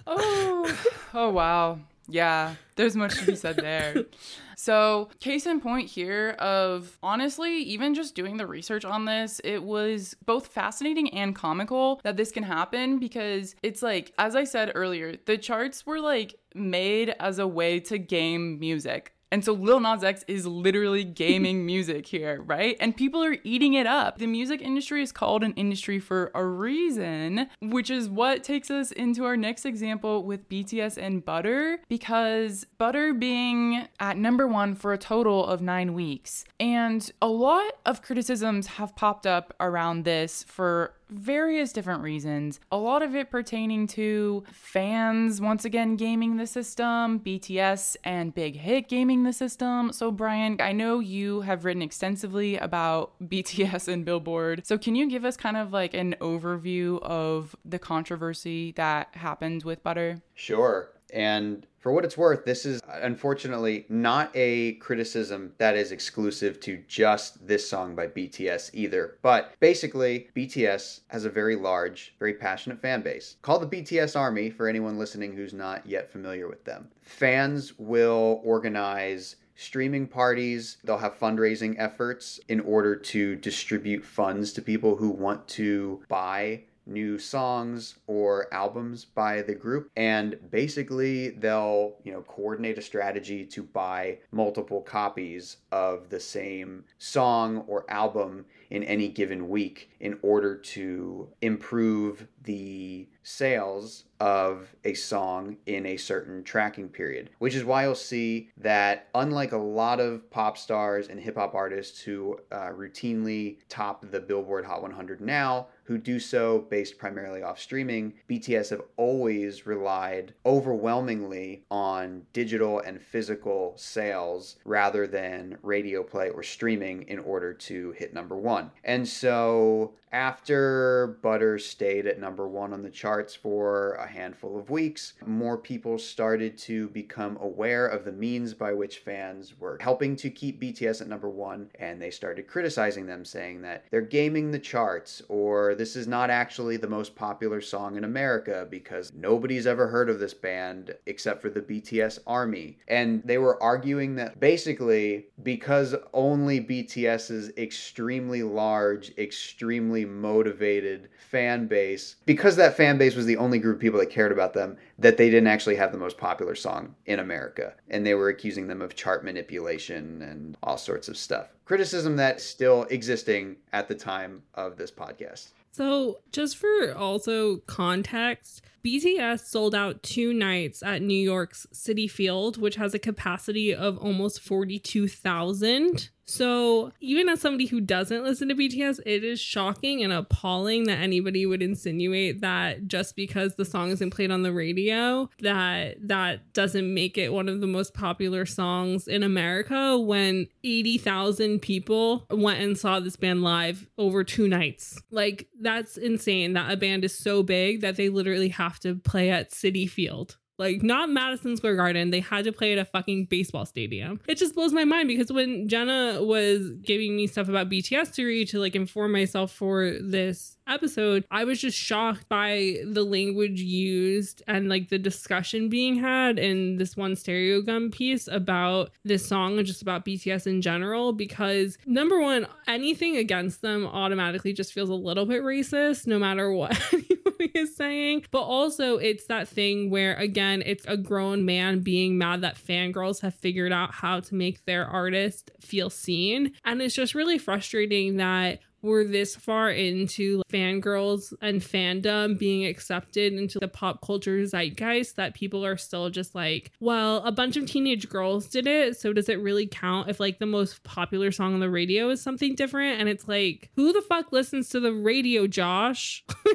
Speaker 2: Oh oh wow. Yeah, there's much to be said there. [LAUGHS] So, case in point here of honestly, even just doing the research on this, it was both fascinating and comical that this can happen because it's like, as I said earlier, the charts were like made as a way to game music. And so Lil Nas X is literally gaming [LAUGHS] music here, right? And people are eating it up. The music industry is called an industry for a reason, which is what takes us into our next example with BTS and Butter, because Butter being at number one for a total of nine weeks. And a lot of criticisms have popped up around this for various different reasons. A lot of it pertaining to fans once again gaming the system, BTS and Big Hit gaming the system. So, Bryan, I know you have written extensively about [LAUGHS] BTS and Billboard. So, can you give us kind of like an overview of the controversy that happened with Butter?
Speaker 3: Sure. And for what it's worth, this is unfortunately not a criticism that is exclusive to just this song by BTS either. But basically, BTS has a very large, very passionate fan base Call the BTS Army for anyone listening who's not yet familiar with them. Fans will organize streaming parties. They'll have fundraising efforts in order to distribute funds to people who want to buy new songs or albums by the group. And basically they'll you know coordinate a strategy to buy multiple copies of the same song or album in any given week in order to improve the sales of a song in a certain tracking period, which is why you'll see that, unlike a lot of pop stars and hip hop artists who uh, routinely top the Billboard Hot 100 now, who do so based primarily off streaming, BTS have always relied overwhelmingly on digital and physical sales rather than radio play or streaming in order to hit number one. And so after Butter stayed at number one on the charts for a handful of weeks, more people started to become aware of the means by which fans were helping to keep BTS at number one, and they started criticizing them, saying that they're gaming the charts, or this is not actually the most popular song in America because nobody's ever heard of this band except for the BTS Army. And they were arguing that basically, because only BTS's extremely large, extremely motivated fan base, because that fan base was the only group of people that cared about them, that they didn't actually have the most popular song in America. And they were accusing them of chart manipulation and all sorts of stuff. Criticism that's still existing at the time of this podcast.
Speaker 1: So, just for also context, BTS sold out two nights at New York's Citi Field, which has a capacity of almost 42,000. So, even as somebody who doesn't listen to BTS, it is shocking and appalling that anybody would insinuate that just because the song isn't played on the radio, that that doesn't make it one of the most popular songs in America when 80,000 people went and saw this band live over two nights. Like that's insane that a band is so big that they literally have to play at Citi Field. Like, not Madison Square Garden. They had to play at a fucking baseball stadium. It just blows my mind because when Jenna was giving me stuff about BTS to read to like inform myself for this episode, I was just shocked by the language used and like the discussion being had in this one Stereogum piece about this song and just about BTS in general. Because number one, anything against them automatically just feels a little bit racist, no matter [LAUGHS] what anybody is saying. But also, it's that thing where, again, it's a grown man being mad that fangirls have figured out how to make their artist feel seen. And it's just really frustrating that we're this far into fangirls and fandom being accepted into the pop culture zeitgeist that people are still just like, well, a bunch of teenage girls did it. So does it really count if like the most popular song on the radio is something different? And it's like, who the fuck listens to the radio, Josh? [LAUGHS]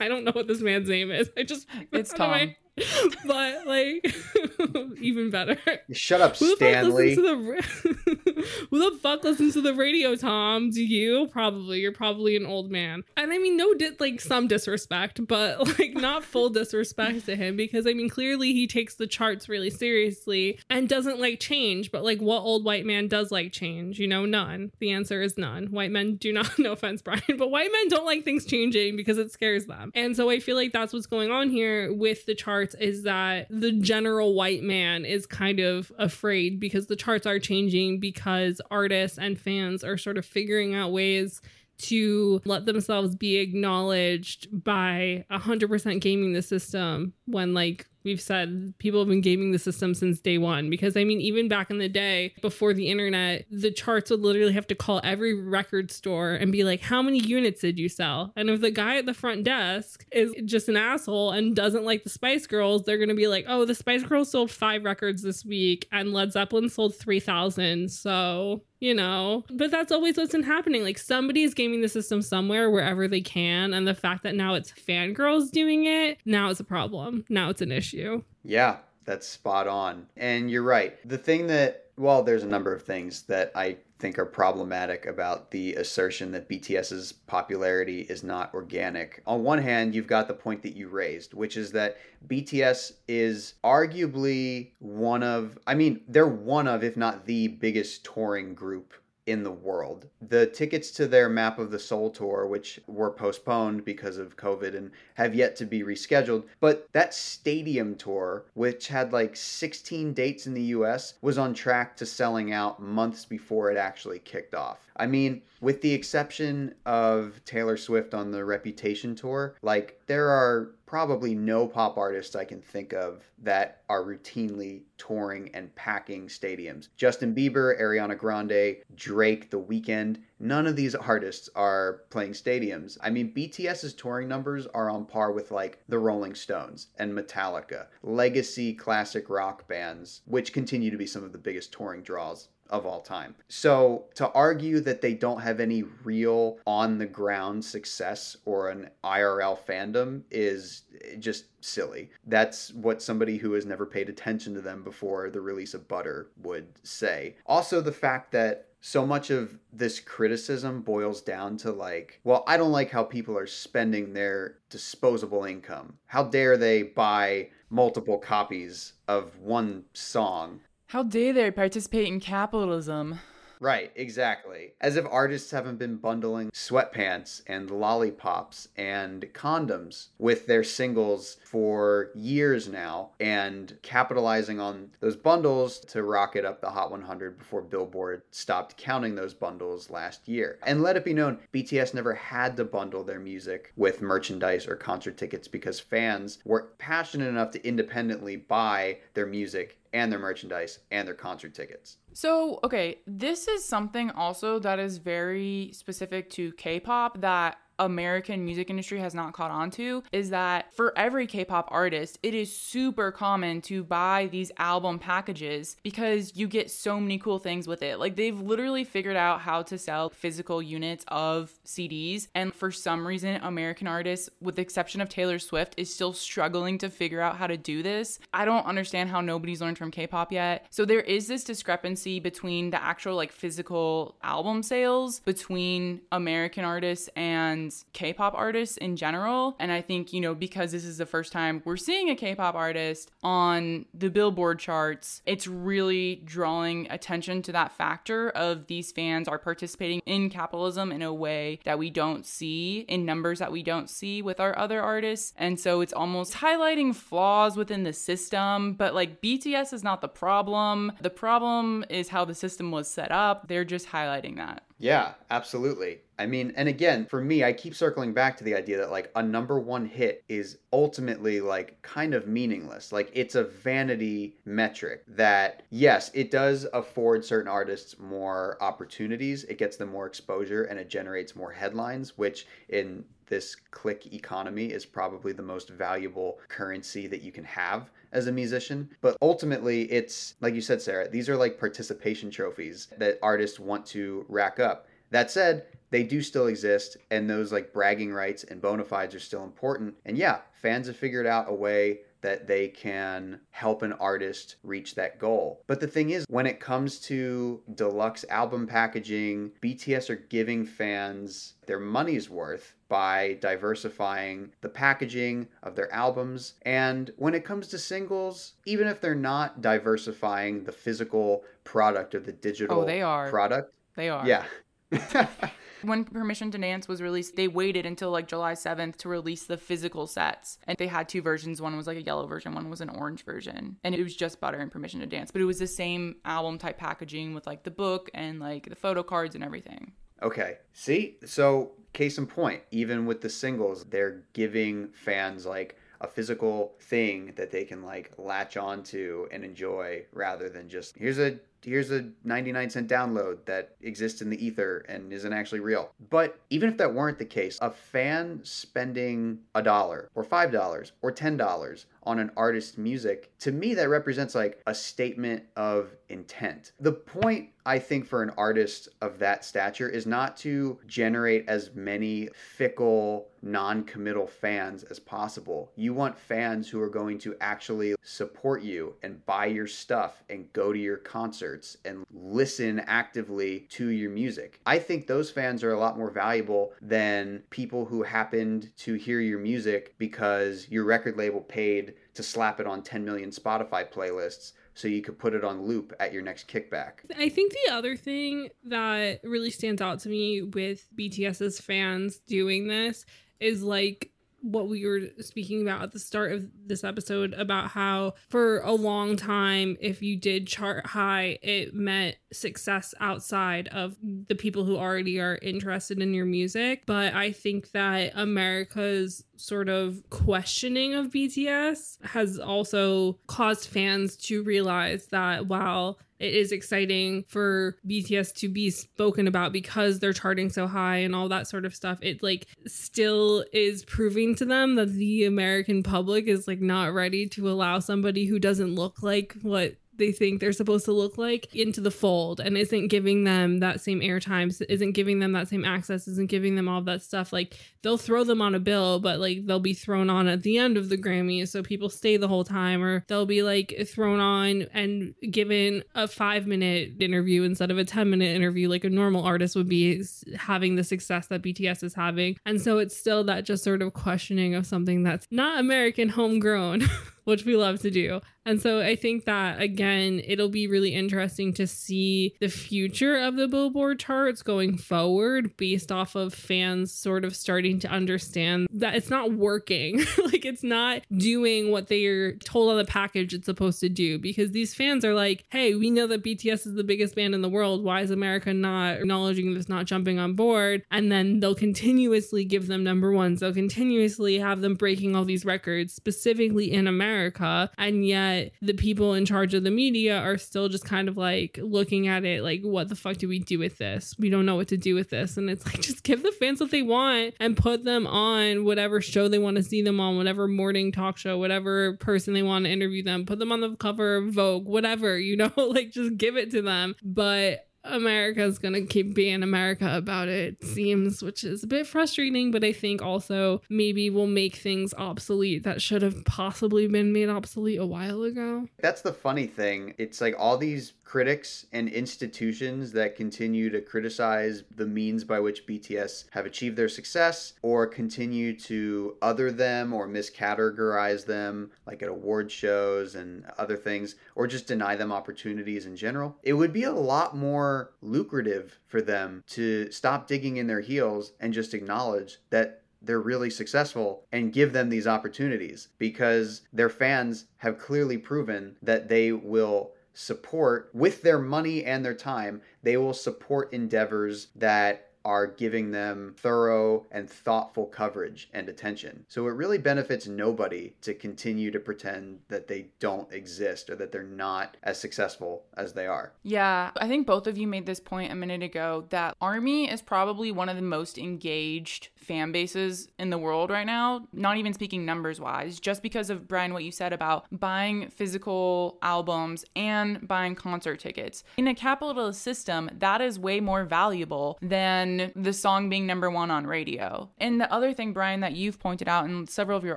Speaker 1: I don't know what this man's name is. I just,
Speaker 2: it's Tom. [LAUGHS]
Speaker 1: but like [LAUGHS] even better.
Speaker 3: Shut up, who Stanley.
Speaker 1: The, [LAUGHS] who the fuck listens to the radio, Tom? Do you? Probably. You're probably an old man. And I mean, no, di- like some disrespect, but [LAUGHS] like not full disrespect to him because I mean, clearly he takes the charts really seriously and doesn't like change. But like, what old white man does like change? You know, none. The answer is none. White men do not. [LAUGHS] No offense, Bryan, but white men don't like things changing because it scares them. And so I feel like that's what's going on here with the charts charts is that the general white man is kind of afraid because the charts are changing because artists and fans are sort of figuring out ways to let themselves be acknowledged by 100% gaming the system when like we've said people have been gaming the system since day one. Because i mean even back in the day before the internet the charts would literally have to call every record store and be like how many units did you sell? And if the guy at the front desk is just an asshole and doesn't like the spice girls they're going to be like oh the spice girls sold five records this week and led zeppelin sold 3000 so you know but that's always what's been happening. Like somebody's gaming the system somewhere wherever they can. And the fact that now it's fangirls doing it now it's a problem. Now it's an issue
Speaker 3: yeah that's spot on. And you're right. The thing that well there's a number of things that i think are problematic about the assertion that BTS's popularity is not organic. On one hand, you've got the point that you raised, which is that BTS is arguably one of, I mean, they're one of, if not the biggest touring group in the world. The tickets to their Map of the Soul tour, which were postponed because of COVID and have yet to be rescheduled, but that stadium tour, which had like 16 dates in the US, was on track to selling out months before it actually kicked off. I mean, with the exception of Taylor Swift on the Reputation tour, like there are probably no pop artists I can think of that are routinely touring and packing stadiums. Justin Bieber, Ariana Grande, Drake, The Weeknd, none of these artists are playing stadiums. I mean, BTS's touring numbers are on par with like the Rolling Stones and Metallica, legacy classic rock bands, which continue to be some of the biggest touring draws of all time. So to argue that they don't have any real on the ground success or an IRL fandom is just silly. That's what somebody who has never paid attention to them before the release of Butter would say. Also the fact that so much of this criticism boils down to like, well, I don't like how people are spending their disposable income. How dare they buy multiple copies of one song
Speaker 2: how dare they participate in capitalism?
Speaker 3: Right, exactly. As if artists haven't been bundling sweatpants and lollipops and condoms with their singles for years now and capitalizing on those bundles to rocket up the Hot 100 before Billboard stopped counting those bundles last year. And let it be known, BTS never had to bundle their music with merchandise or concert tickets because fans were passionate enough to independently buy their music and their merchandise and their concert tickets.
Speaker 2: So, okay, this is something also that is very specific to K pop that American music industry has not caught on to is that for every K-pop artist, it is super common to buy these album packages because you get so many cool things with it. Like they've literally figured out how to sell physical units of CDs and for some reason American artists with the exception of Taylor Swift is still struggling to figure out how to do this. I don't understand how nobody's learned from K-pop yet. So there is this discrepancy between the actual like physical album sales between American artists and K-pop artists in general. And I think, you know, because this is the first time we're seeing a K-pop artist on the Billboard charts, it's really drawing attention to that factor of these fans are participating in capitalism in a way that we don't see in numbers that we don't see with our other artists. And so it's almost highlighting flaws within the system, but like BTS is not the problem. The problem is how the system was set up. They're just highlighting that.
Speaker 3: Yeah, absolutely. I mean, and again, for me, I keep circling back to the idea that like a number one hit is ultimately like kind of meaningless. Like it's a vanity metric that, yes, it does afford certain artists more opportunities, it gets them more exposure, and it generates more headlines, which in this click economy is probably the most valuable currency that you can have as a musician. But ultimately, it's like you said, Sarah, these are like participation trophies that artists want to rack up. That said, they do still exist, and those like bragging rights and bona fides are still important. And yeah, fans have figured out a way that they can help an artist reach that goal. But the thing is, when it comes to deluxe album packaging, BTS are giving fans their money's worth by diversifying the packaging of their albums. And when it comes to singles, even if they're not diversifying the physical product of the digital
Speaker 2: oh, they are.
Speaker 3: product,
Speaker 2: they are.
Speaker 3: Yeah. [LAUGHS] [LAUGHS]
Speaker 2: when Permission to Dance was released, they waited until like July 7th to release the physical sets. And they had two versions. One was like a yellow version, one was an orange version. And it was just Butter and Permission to Dance. But it was the same album type packaging with like the book and like the photo cards and everything.
Speaker 3: Okay. See? So, case in point, even with the singles, they're giving fans like a physical thing that they can like latch onto and enjoy rather than just here's a here's a 99 cent download that exists in the ether and isn't actually real. But even if that weren't the case, a fan spending a dollar or five dollars or ten dollars on an artist's music, to me that represents like a statement of intent. The point I think for an artist of that stature is not to generate as many fickle, non committal fans as possible. You want fans who are going to actually support you and buy your stuff and go to your concerts and listen actively to your music. I think those fans are a lot more valuable than people who happened to hear your music because your record label paid to slap it on 10 million Spotify playlists so you could put it on loop at your next kickback.
Speaker 1: I think the other thing that really stands out to me with BTS's fans doing this is like what we were speaking about at the start of this episode about how for a long time if you did chart high it meant success outside of the people who already are interested in your music. But i think that america's sort of questioning of BTS has also caused fans to realize that while it is exciting for BTS to be spoken about because they're charting so high and all that sort of stuff. It like still is proving to them that the American public is like not ready to allow somebody who doesn't look like what they think they're supposed to look like into the fold and isn't giving them that same airtime, isn't giving them that same access, isn't giving them all that stuff. Like they'll throw them on a bill, but like they'll be thrown on at the end of the Grammys so people stay the whole time, or they'll be like thrown on and given a five minute interview instead of a 10 minute interview, like a normal artist would be having the success that BTS is having. And so it's still that just sort of questioning of something that's not American homegrown. [LAUGHS] which we love to do. And so I think that again, it'll be really interesting to see the future of the Billboard charts going forward based off of fans sort of starting to understand that it's not working. [LAUGHS] like it's not doing what they're told on the package it's supposed to do because these fans are like, hey, we know that BTS is the biggest band in the world. Why is America not acknowledging this, not jumping on board? And then they'll continuously give them number ones. They'll continuously have them breaking all these records, specifically in America America. And yet the people in charge of the media are still just kind of like looking at it like, what the fuck do we do with this? We don't know what to do with this. And it's like, [LAUGHS] just give the fans what they want and put them on whatever show they want to see them on, whatever morning talk show, whatever person they want to interview them, put them on the cover of Vogue, whatever, you know, [LAUGHS] like just give it to them. But America's gonna keep being America about it, it seems, which is a bit frustrating, but I think also maybe will make things obsolete that should have possibly been made obsolete a while ago.
Speaker 3: That's the funny thing. It's like all these critics and institutions that continue to criticize the means by which BTS have achieved their success or continue to other them or miscategorize them, like at award shows and other things, or just deny them opportunities in general. It would be a lot more lucrative for them to stop digging in their heels and just acknowledge that they're really successful and give them these opportunities because their fans have clearly proven that they will support with their money and their time they will support endeavors that are giving them thorough and thoughtful coverage and attention. So it really benefits nobody to continue to pretend that they don't exist or that they're not as successful as they are.
Speaker 2: Yeah, I think both of you made this point a minute ago that Army is probably one of the most engaged fan bases in the world right now, not even speaking numbers wise, just because of Bryan, what you said about buying physical albums and buying concert tickets. In a capitalist system, that is way more valuable than the song being number one on radio. And the other thing, Bryan, that you've pointed out in several of your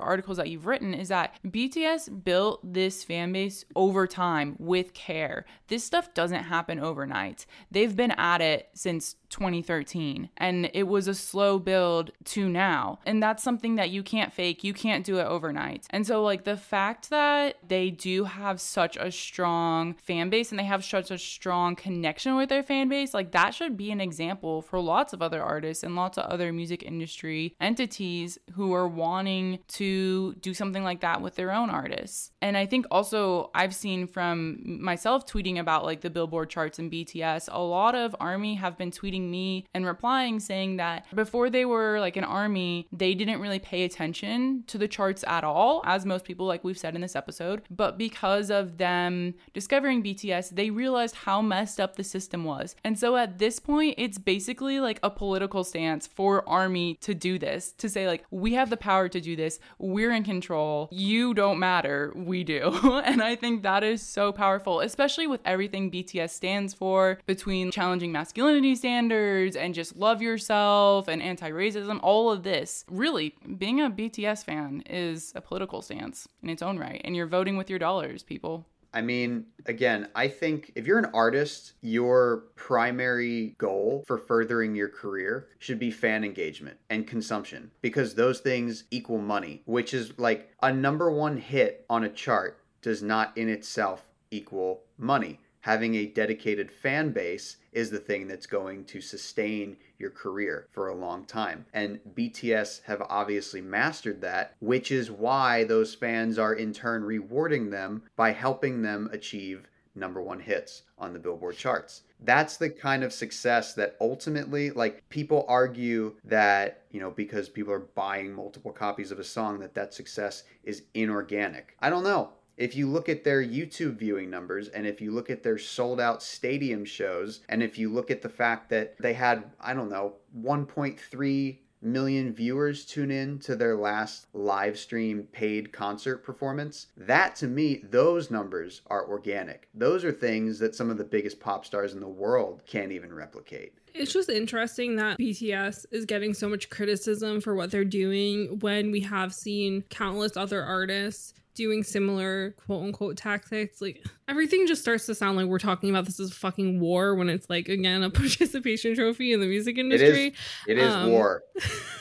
Speaker 2: articles that you've written is that BTS built this fan base over time with care. This stuff doesn't happen overnight. They've been at it since 2013 and it was a slow build to now. And that's something that you can't fake. You can't do it overnight. And so like the fact that they do have such a strong fan base and they have such a strong connection with their fan base like that should be an example for lots of other artists and lots of other music industry entities who are wanting to do something like that with their own artists. And i think also i've seen from myself tweeting about like the billboard charts and bts a lot of army have been tweeting me and replying saying that before they were like an army, they didn't really pay attention to the charts at all, as most people, like we've said in this episode. But because of them discovering BTS, they realized how messed up the system was. And so at this point, it's basically like a political stance for army to do this, to say, like, we have the power to do this, we're in control, you don't matter, we do. [LAUGHS] and I think that is so powerful, especially with everything BTS stands for between challenging masculinity standards standards and just love yourself and anti racism, all of this. Really, being a BTS fan is a political stance in its own right. And you're voting with your dollars, people.
Speaker 3: I mean, again, I think if you're an artist, your primary goal for furthering your career should be fan engagement and consumption because those things equal money, which is like a number one hit on a chart does not in itself equal money having a dedicated fan base is the thing that's going to sustain your career for a long time. And BTS have obviously mastered that, which is why those fans are in turn rewarding them by helping them achieve number one hits on the Billboard charts. That's the kind of success that ultimately, like, people argue that, you know, because people are buying multiple copies of a song, that that success is inorganic. I don't know if you look at their YouTube viewing numbers and if you look at their sold out stadium shows and if you look at the fact that they had, I don't know, 1.3 million viewers tune in to their last live stream paid concert performance. That to me, those numbers are organic. Those are things that some of the biggest pop stars in the world can't even replicate.
Speaker 1: It's just interesting that BTS is getting so much criticism for what they're doing when we have seen countless other artists doing similar quote unquote tactics. Like everything just starts to sound like we're talking about this as a fucking war when it's like again a [LAUGHS] participation trophy in the music industry.
Speaker 3: It is, it is um, war. [LAUGHS]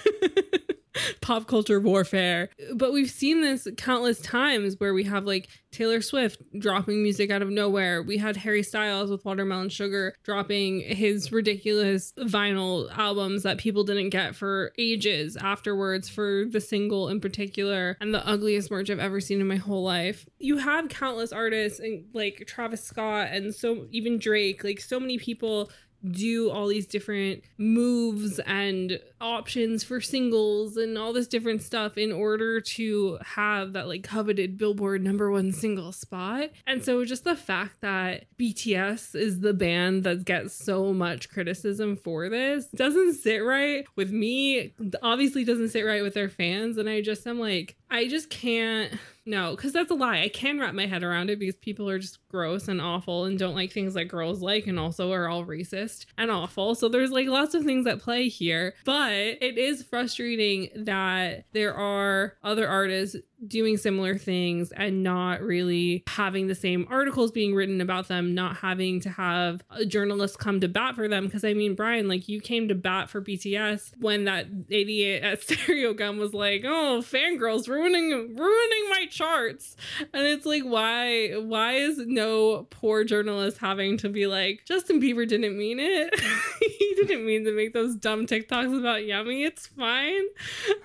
Speaker 3: [LAUGHS]
Speaker 1: pop culture warfare. But we've seen this countless times where we have like Taylor Swift dropping music out of nowhere. We had Harry Styles with Watermelon Sugar dropping his ridiculous vinyl albums that people didn't get for ages afterwards for the single in particular and the ugliest merch I've ever seen in my whole life. You have countless artists and like Travis Scott and so even Drake, like so many people do all these different moves and options for singles and all this different stuff in order to have that like coveted billboard number one single spot. And so just the fact that bts is the band that gets so much criticism for this doesn't sit right with me obviously doesn't sit right with their fans. And i just am like i just can't No, because that's a lie. I can wrap my head around it because people are just gross and awful and don't like things that girls like and also are all racist and awful. So there's like lots of things at play here. But it is frustrating that there are other artists doing similar things and not really having the same articles being written about them, not having to have a journalist come to bat for them. Because I mean, Bryan, like you came to bat for BTS when that idiot at [LAUGHS] Stereogum was like, "Oh, fangirls ruining ruining my charts," and it's like, why why is no poor journalist having to be like, Justin Bieber didn't mean it. [LAUGHS] he didn't mean to make those dumb TikToks about yummy. It's fine. [LAUGHS]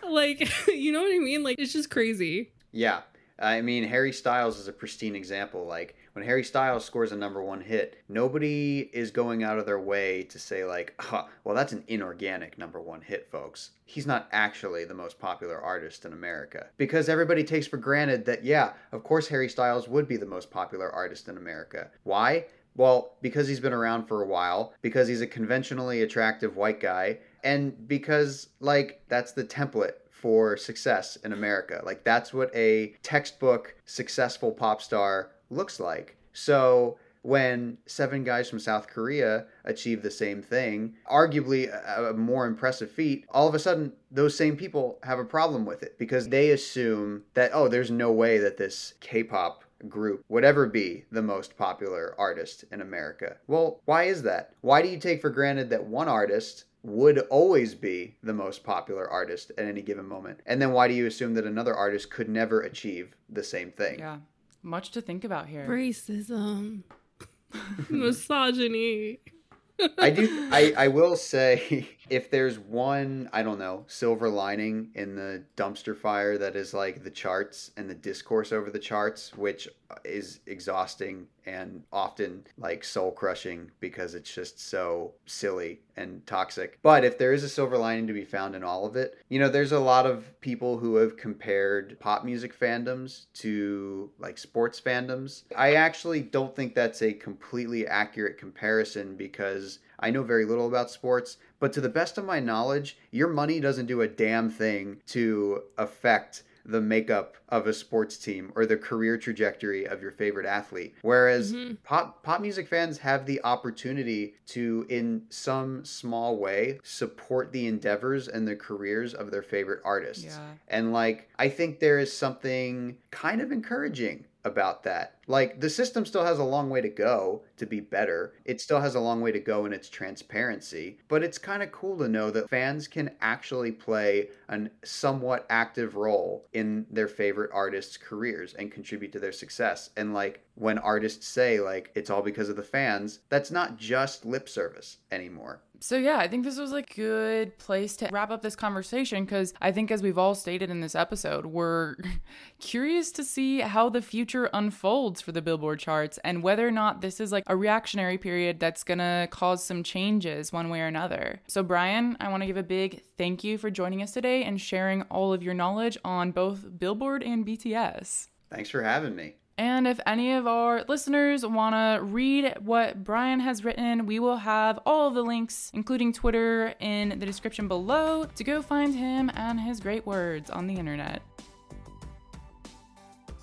Speaker 1: Like, you know what I mean? Like, it's just crazy.
Speaker 3: Yeah. I mean, Harry Styles is a pristine example. Like, when Harry Styles scores a number one hit, nobody is going out of their way to say, like, [LAUGHS] well, that's an inorganic number one hit, folks. He's not actually the most popular artist in America. Because everybody takes for granted that, yeah, of course, Harry Styles would be the most popular artist in America. Why? Well, because he's been around for a while, because he's a conventionally attractive white guy, and because, like, that's the template for success in America. Like that's what a textbook successful pop star looks like. So when seven guys from South Korea achieve the same thing, arguably a, more impressive feat, all of a sudden those same people have a problem with it because they assume that, oh, there's no way that this K pop group would ever be the most popular artist in America. Well, why is that? Why do you take for granted that one artist would always be the most popular artist at any given moment? And then why do you assume that another artist could never achieve the same thing?
Speaker 2: Yeah. Much to think about here.
Speaker 1: Racism, [LAUGHS] misogyny.
Speaker 3: I do. I, I will say, [LAUGHS] if there's one, I don't know, silver lining in the dumpster fire that is like the charts and the discourse over the charts, which uh, is exhausting and often like soul crushing because it's just so silly and toxic. But if there is a silver lining to be found in all of it, you know, there's a lot of people who have compared pop music fandoms to like sports fandoms. I actually don't think that's a completely accurate comparison because I know very little about sports, but to the best of my knowledge, your money doesn't do a damn thing to affect the makeup of a sports team or the career trajectory of your favorite athlete. Whereas mm-hmm. pop pop music fans have the opportunity to in some small way support the endeavors and the careers of their favorite artists. Yeah. And like I think there is something kind of encouraging about that. Like the system still has a long way to go to be better. It still has a long way to go in its transparency, but it's kind of cool to know that fans can actually play a somewhat active role in their favorite artists' careers and contribute to their success. And like when artists say like it's all because of the fans, that's not just lip service anymore.
Speaker 2: So, yeah, I think this was a good place to wrap up this conversation because I think, as we've all stated in this episode, we're [LAUGHS] curious to see how the future unfolds for the Billboard charts and whether or not this is like a reactionary period that's gonna cause some changes one way or another. So, Bryan, I wanna give a big thank you for joining us today and sharing all of your knowledge on both Billboard and BTS.
Speaker 3: Thanks for having me.
Speaker 2: And if any of our listeners want to read what Bryan has written, we will have all of the links, including Twitter, in the description below to go find him and his great words on the internet.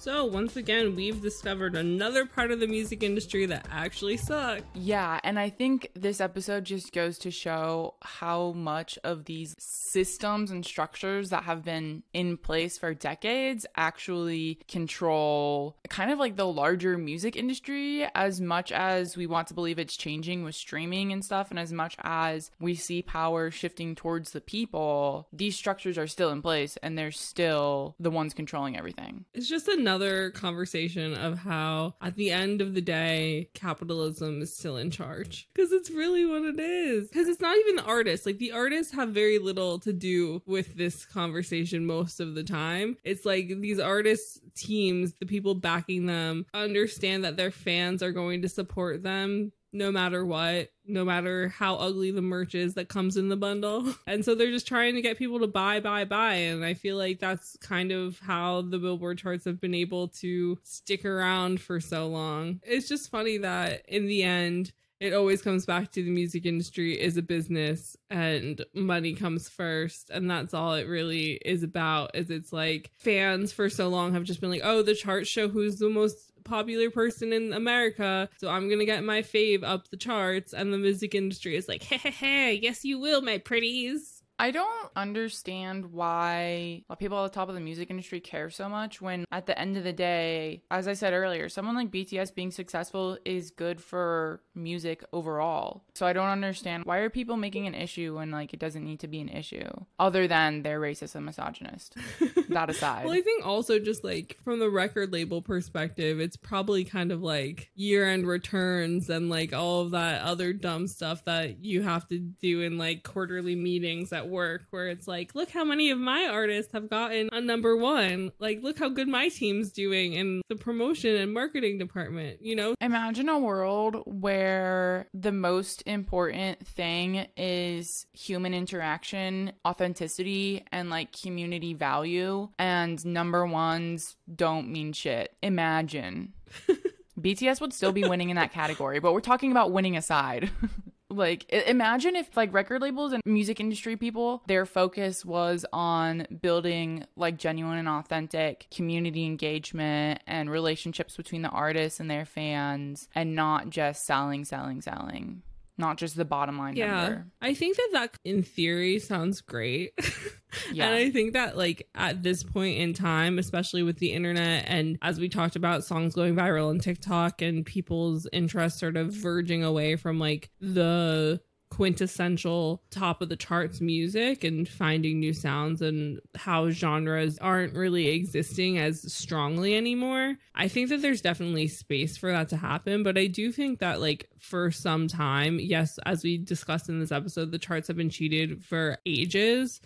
Speaker 1: So, once again, we've discovered another part of the music industry that actually sucks.
Speaker 2: Yeah, and I think this episode just goes to show how much of these systems and structures that have been in place for decades actually control kind of like the larger music industry as much as we want to believe it's changing with streaming and stuff, and as much as we see power shifting towards the people, these structures are still in place and they're still the ones controlling everything.
Speaker 1: It's just another another conversation of how at the end of the day capitalism is still in charge. Because it's really what it is. Because it's not even the artists. Like the artists have very little to do with this conversation most of the time. It's like these artists teams the people backing them understand that their fans are going to support them no matter what, no matter how ugly the merch is that comes in the bundle. [LAUGHS] And so they're just trying to get people to buy, buy, buy. And I feel like that's kind of how the Billboard charts have been able to stick around for so long. It's just funny that in the end, it always comes back to the music industry is a business and money comes first and that's all it really is about is it's like fans for so long have just been like oh the charts show who's the most popular person in America, so I'm gonna get my fave up the charts. And the music industry is like, hey, hey, hey, yes, you will, my pretties.
Speaker 2: I don't understand why, people at the top of the music industry care so much when at the end of the day, as I said earlier, someone like BTS being successful is good for music overall. So I don't understand why are people making an issue when like it doesn't need to be an issue other than they're racist and misogynist. [LAUGHS] that aside.
Speaker 1: well, I think also just like from the record label perspective, it's probably kind of like year-end returns and like all of that other dumb stuff that you have to do in like quarterly meetings at work where it's like, look how many of my artists have gotten a number one. Like, look how good my team's doing in the promotion and marketing department, you know?
Speaker 2: Imagine a world where the most important thing is human interaction, authenticity, and like community value, and number ones don't mean shit. Imagine. [LAUGHS] BTS would still be winning in that category, but we're talking about winning aside. [LAUGHS] Like, imagine if, like, record labels and music industry people, their focus was on building, like, genuine and authentic community engagement and relationships between the artists and their fans, and not just selling, selling, selling not just the bottom line yeah, number.
Speaker 1: I think that that in theory sounds great. [LAUGHS] yeah. And I think that like at this point in time, especially with the internet and as we talked about songs going viral on TikTok and people's interest sort of verging away from like the quintessential top of the charts music and finding new sounds and how genres aren't really existing as strongly anymore. I think that there's definitely space for that to happen, but I do think that like for some time, yes, as we discussed in this episode, the charts have been cheated for ages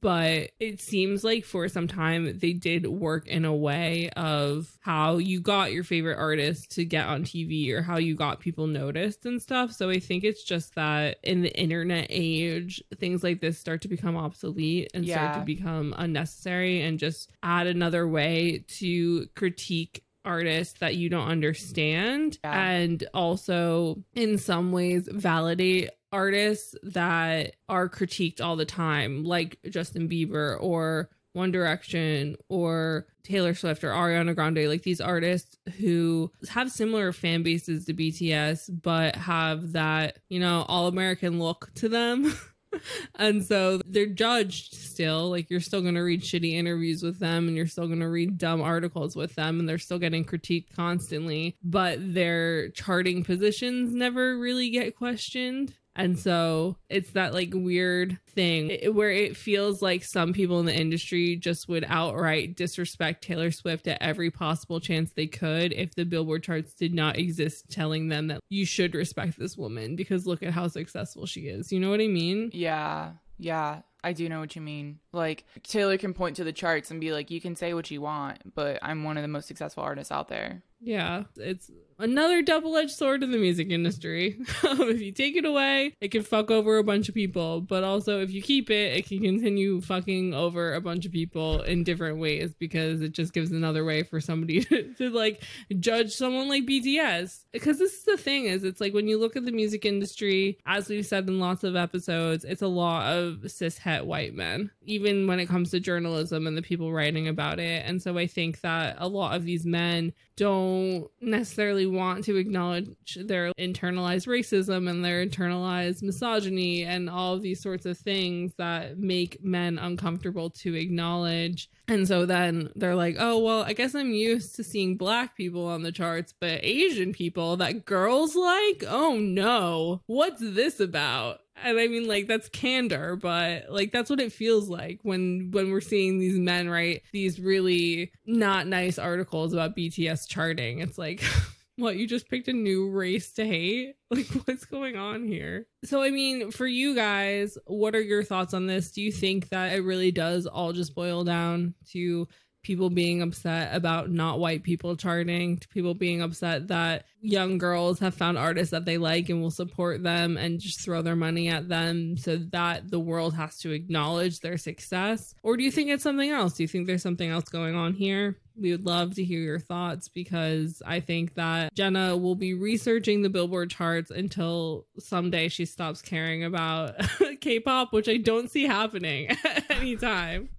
Speaker 1: but it seems like for some time they did work in a way of how you got your favorite artist to get on TV or how you got people noticed and stuff. So I think it's just that in the internet age, things like this start to become obsolete and yeah. start to become unnecessary and just add another way to critique artists that you don't understand yeah. and also in some ways validate artists that are critiqued all the time, like Justin Bieber or One Direction or Taylor Swift or Ariana Grande, like these artists who have similar fan bases to BTS, but have that, you know, all American look to them. [LAUGHS] and so they're judged still. Like you're still going to read shitty interviews with them and you're still going to read dumb articles with them and they're still getting critiqued constantly, but their charting positions never really get questioned. And so it's that like weird thing where it feels like some people in the industry just would outright disrespect Taylor Swift at every possible chance they could if the Billboard charts did not exist telling them that you should respect this woman because look at how successful she is. You know what I mean?
Speaker 2: Yeah. Yeah. I do know what you mean. Like Taylor can point to the charts and be like, "You can say what you want, but I'm one of the most successful artists out there."
Speaker 1: Yeah, it's another double-edged sword in the music industry. [LAUGHS] Um, if you take it away, it can fuck over a bunch of people, but also if you keep it, it can continue fucking over a bunch of people in different ways because it just gives another way for somebody [LAUGHS] to, to like judge someone like BTS. Because this is the thing is it's like when you look at the music industry, as we've said in lots of episodes, it's a lot of cis het white men, even when it comes to journalism and the people writing about it. And so I think that a lot of these men don't necessarily want to acknowledge their internalized racism and their internalized misogyny and all of these sorts of things that make men uncomfortable to acknowledge. And so then they're like, oh, well, I guess I'm used to seeing black people on the charts, but Asian people that girls like? Oh no, what's this about? And I mean like that's candor, but like that's what it feels like when when we're seeing these men write these really not nice articles about BTS charting. It's like [LAUGHS] what you just picked a new race to hate? [LAUGHS] Like what's going on here? So I mean, for you guys, what are your thoughts on this? Do you think that it really does all just boil down to people being upset about not white people charting, to people being upset that young girls have found artists that they like and will support them and just throw their money at them so that the world has to acknowledge their success? Or do you think it's something else? Do you think there's something else going on here? We would love to hear your thoughts because I think that Jenna will be researching the Billboard charts until someday she stops caring about [LAUGHS] K pop, which I don't see happening [LAUGHS] anytime.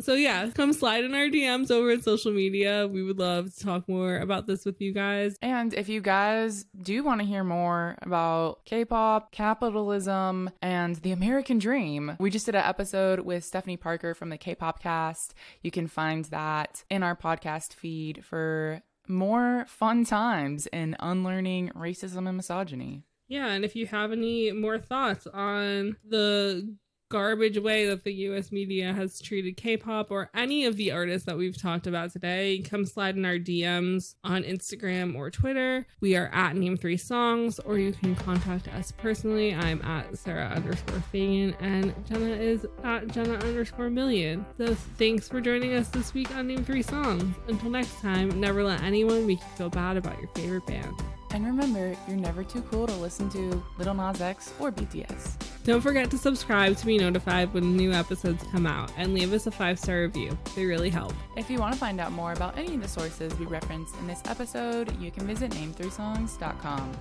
Speaker 1: So yeah, come slide in our DMs over at social media. We would love to talk more about this with you guys.
Speaker 2: And if you guys do want to hear more about K pop, capitalism, and the American dream, we just did an episode with Stephanie Parker from the K pop cast. You can find that in our podcast feed for more fun times in unlearning racism and misogyny.
Speaker 1: Yeah, and if you have any more thoughts on the garbage way that the US media has treated K pop or any of the artists that we've talked about today, come slide in our DMs on Instagram or Twitter. We are at Name Three Songs, or you can contact us personally. I'm at Sarah underscore Fagan, and Jenna is at Jenna underscore Million. So thanks for joining us this week on Name Three Songs. Until next time, never let anyone make you feel bad about your favorite band.
Speaker 2: And remember, you're never too cool to listen to Lil Nas X or BTS.
Speaker 1: Don't forget to subscribe to be notified when new episodes come out and leave us a five star review. They really help.
Speaker 2: If you want to find out more about any of the sources we referenced in this episode, you can visit name3songs.com.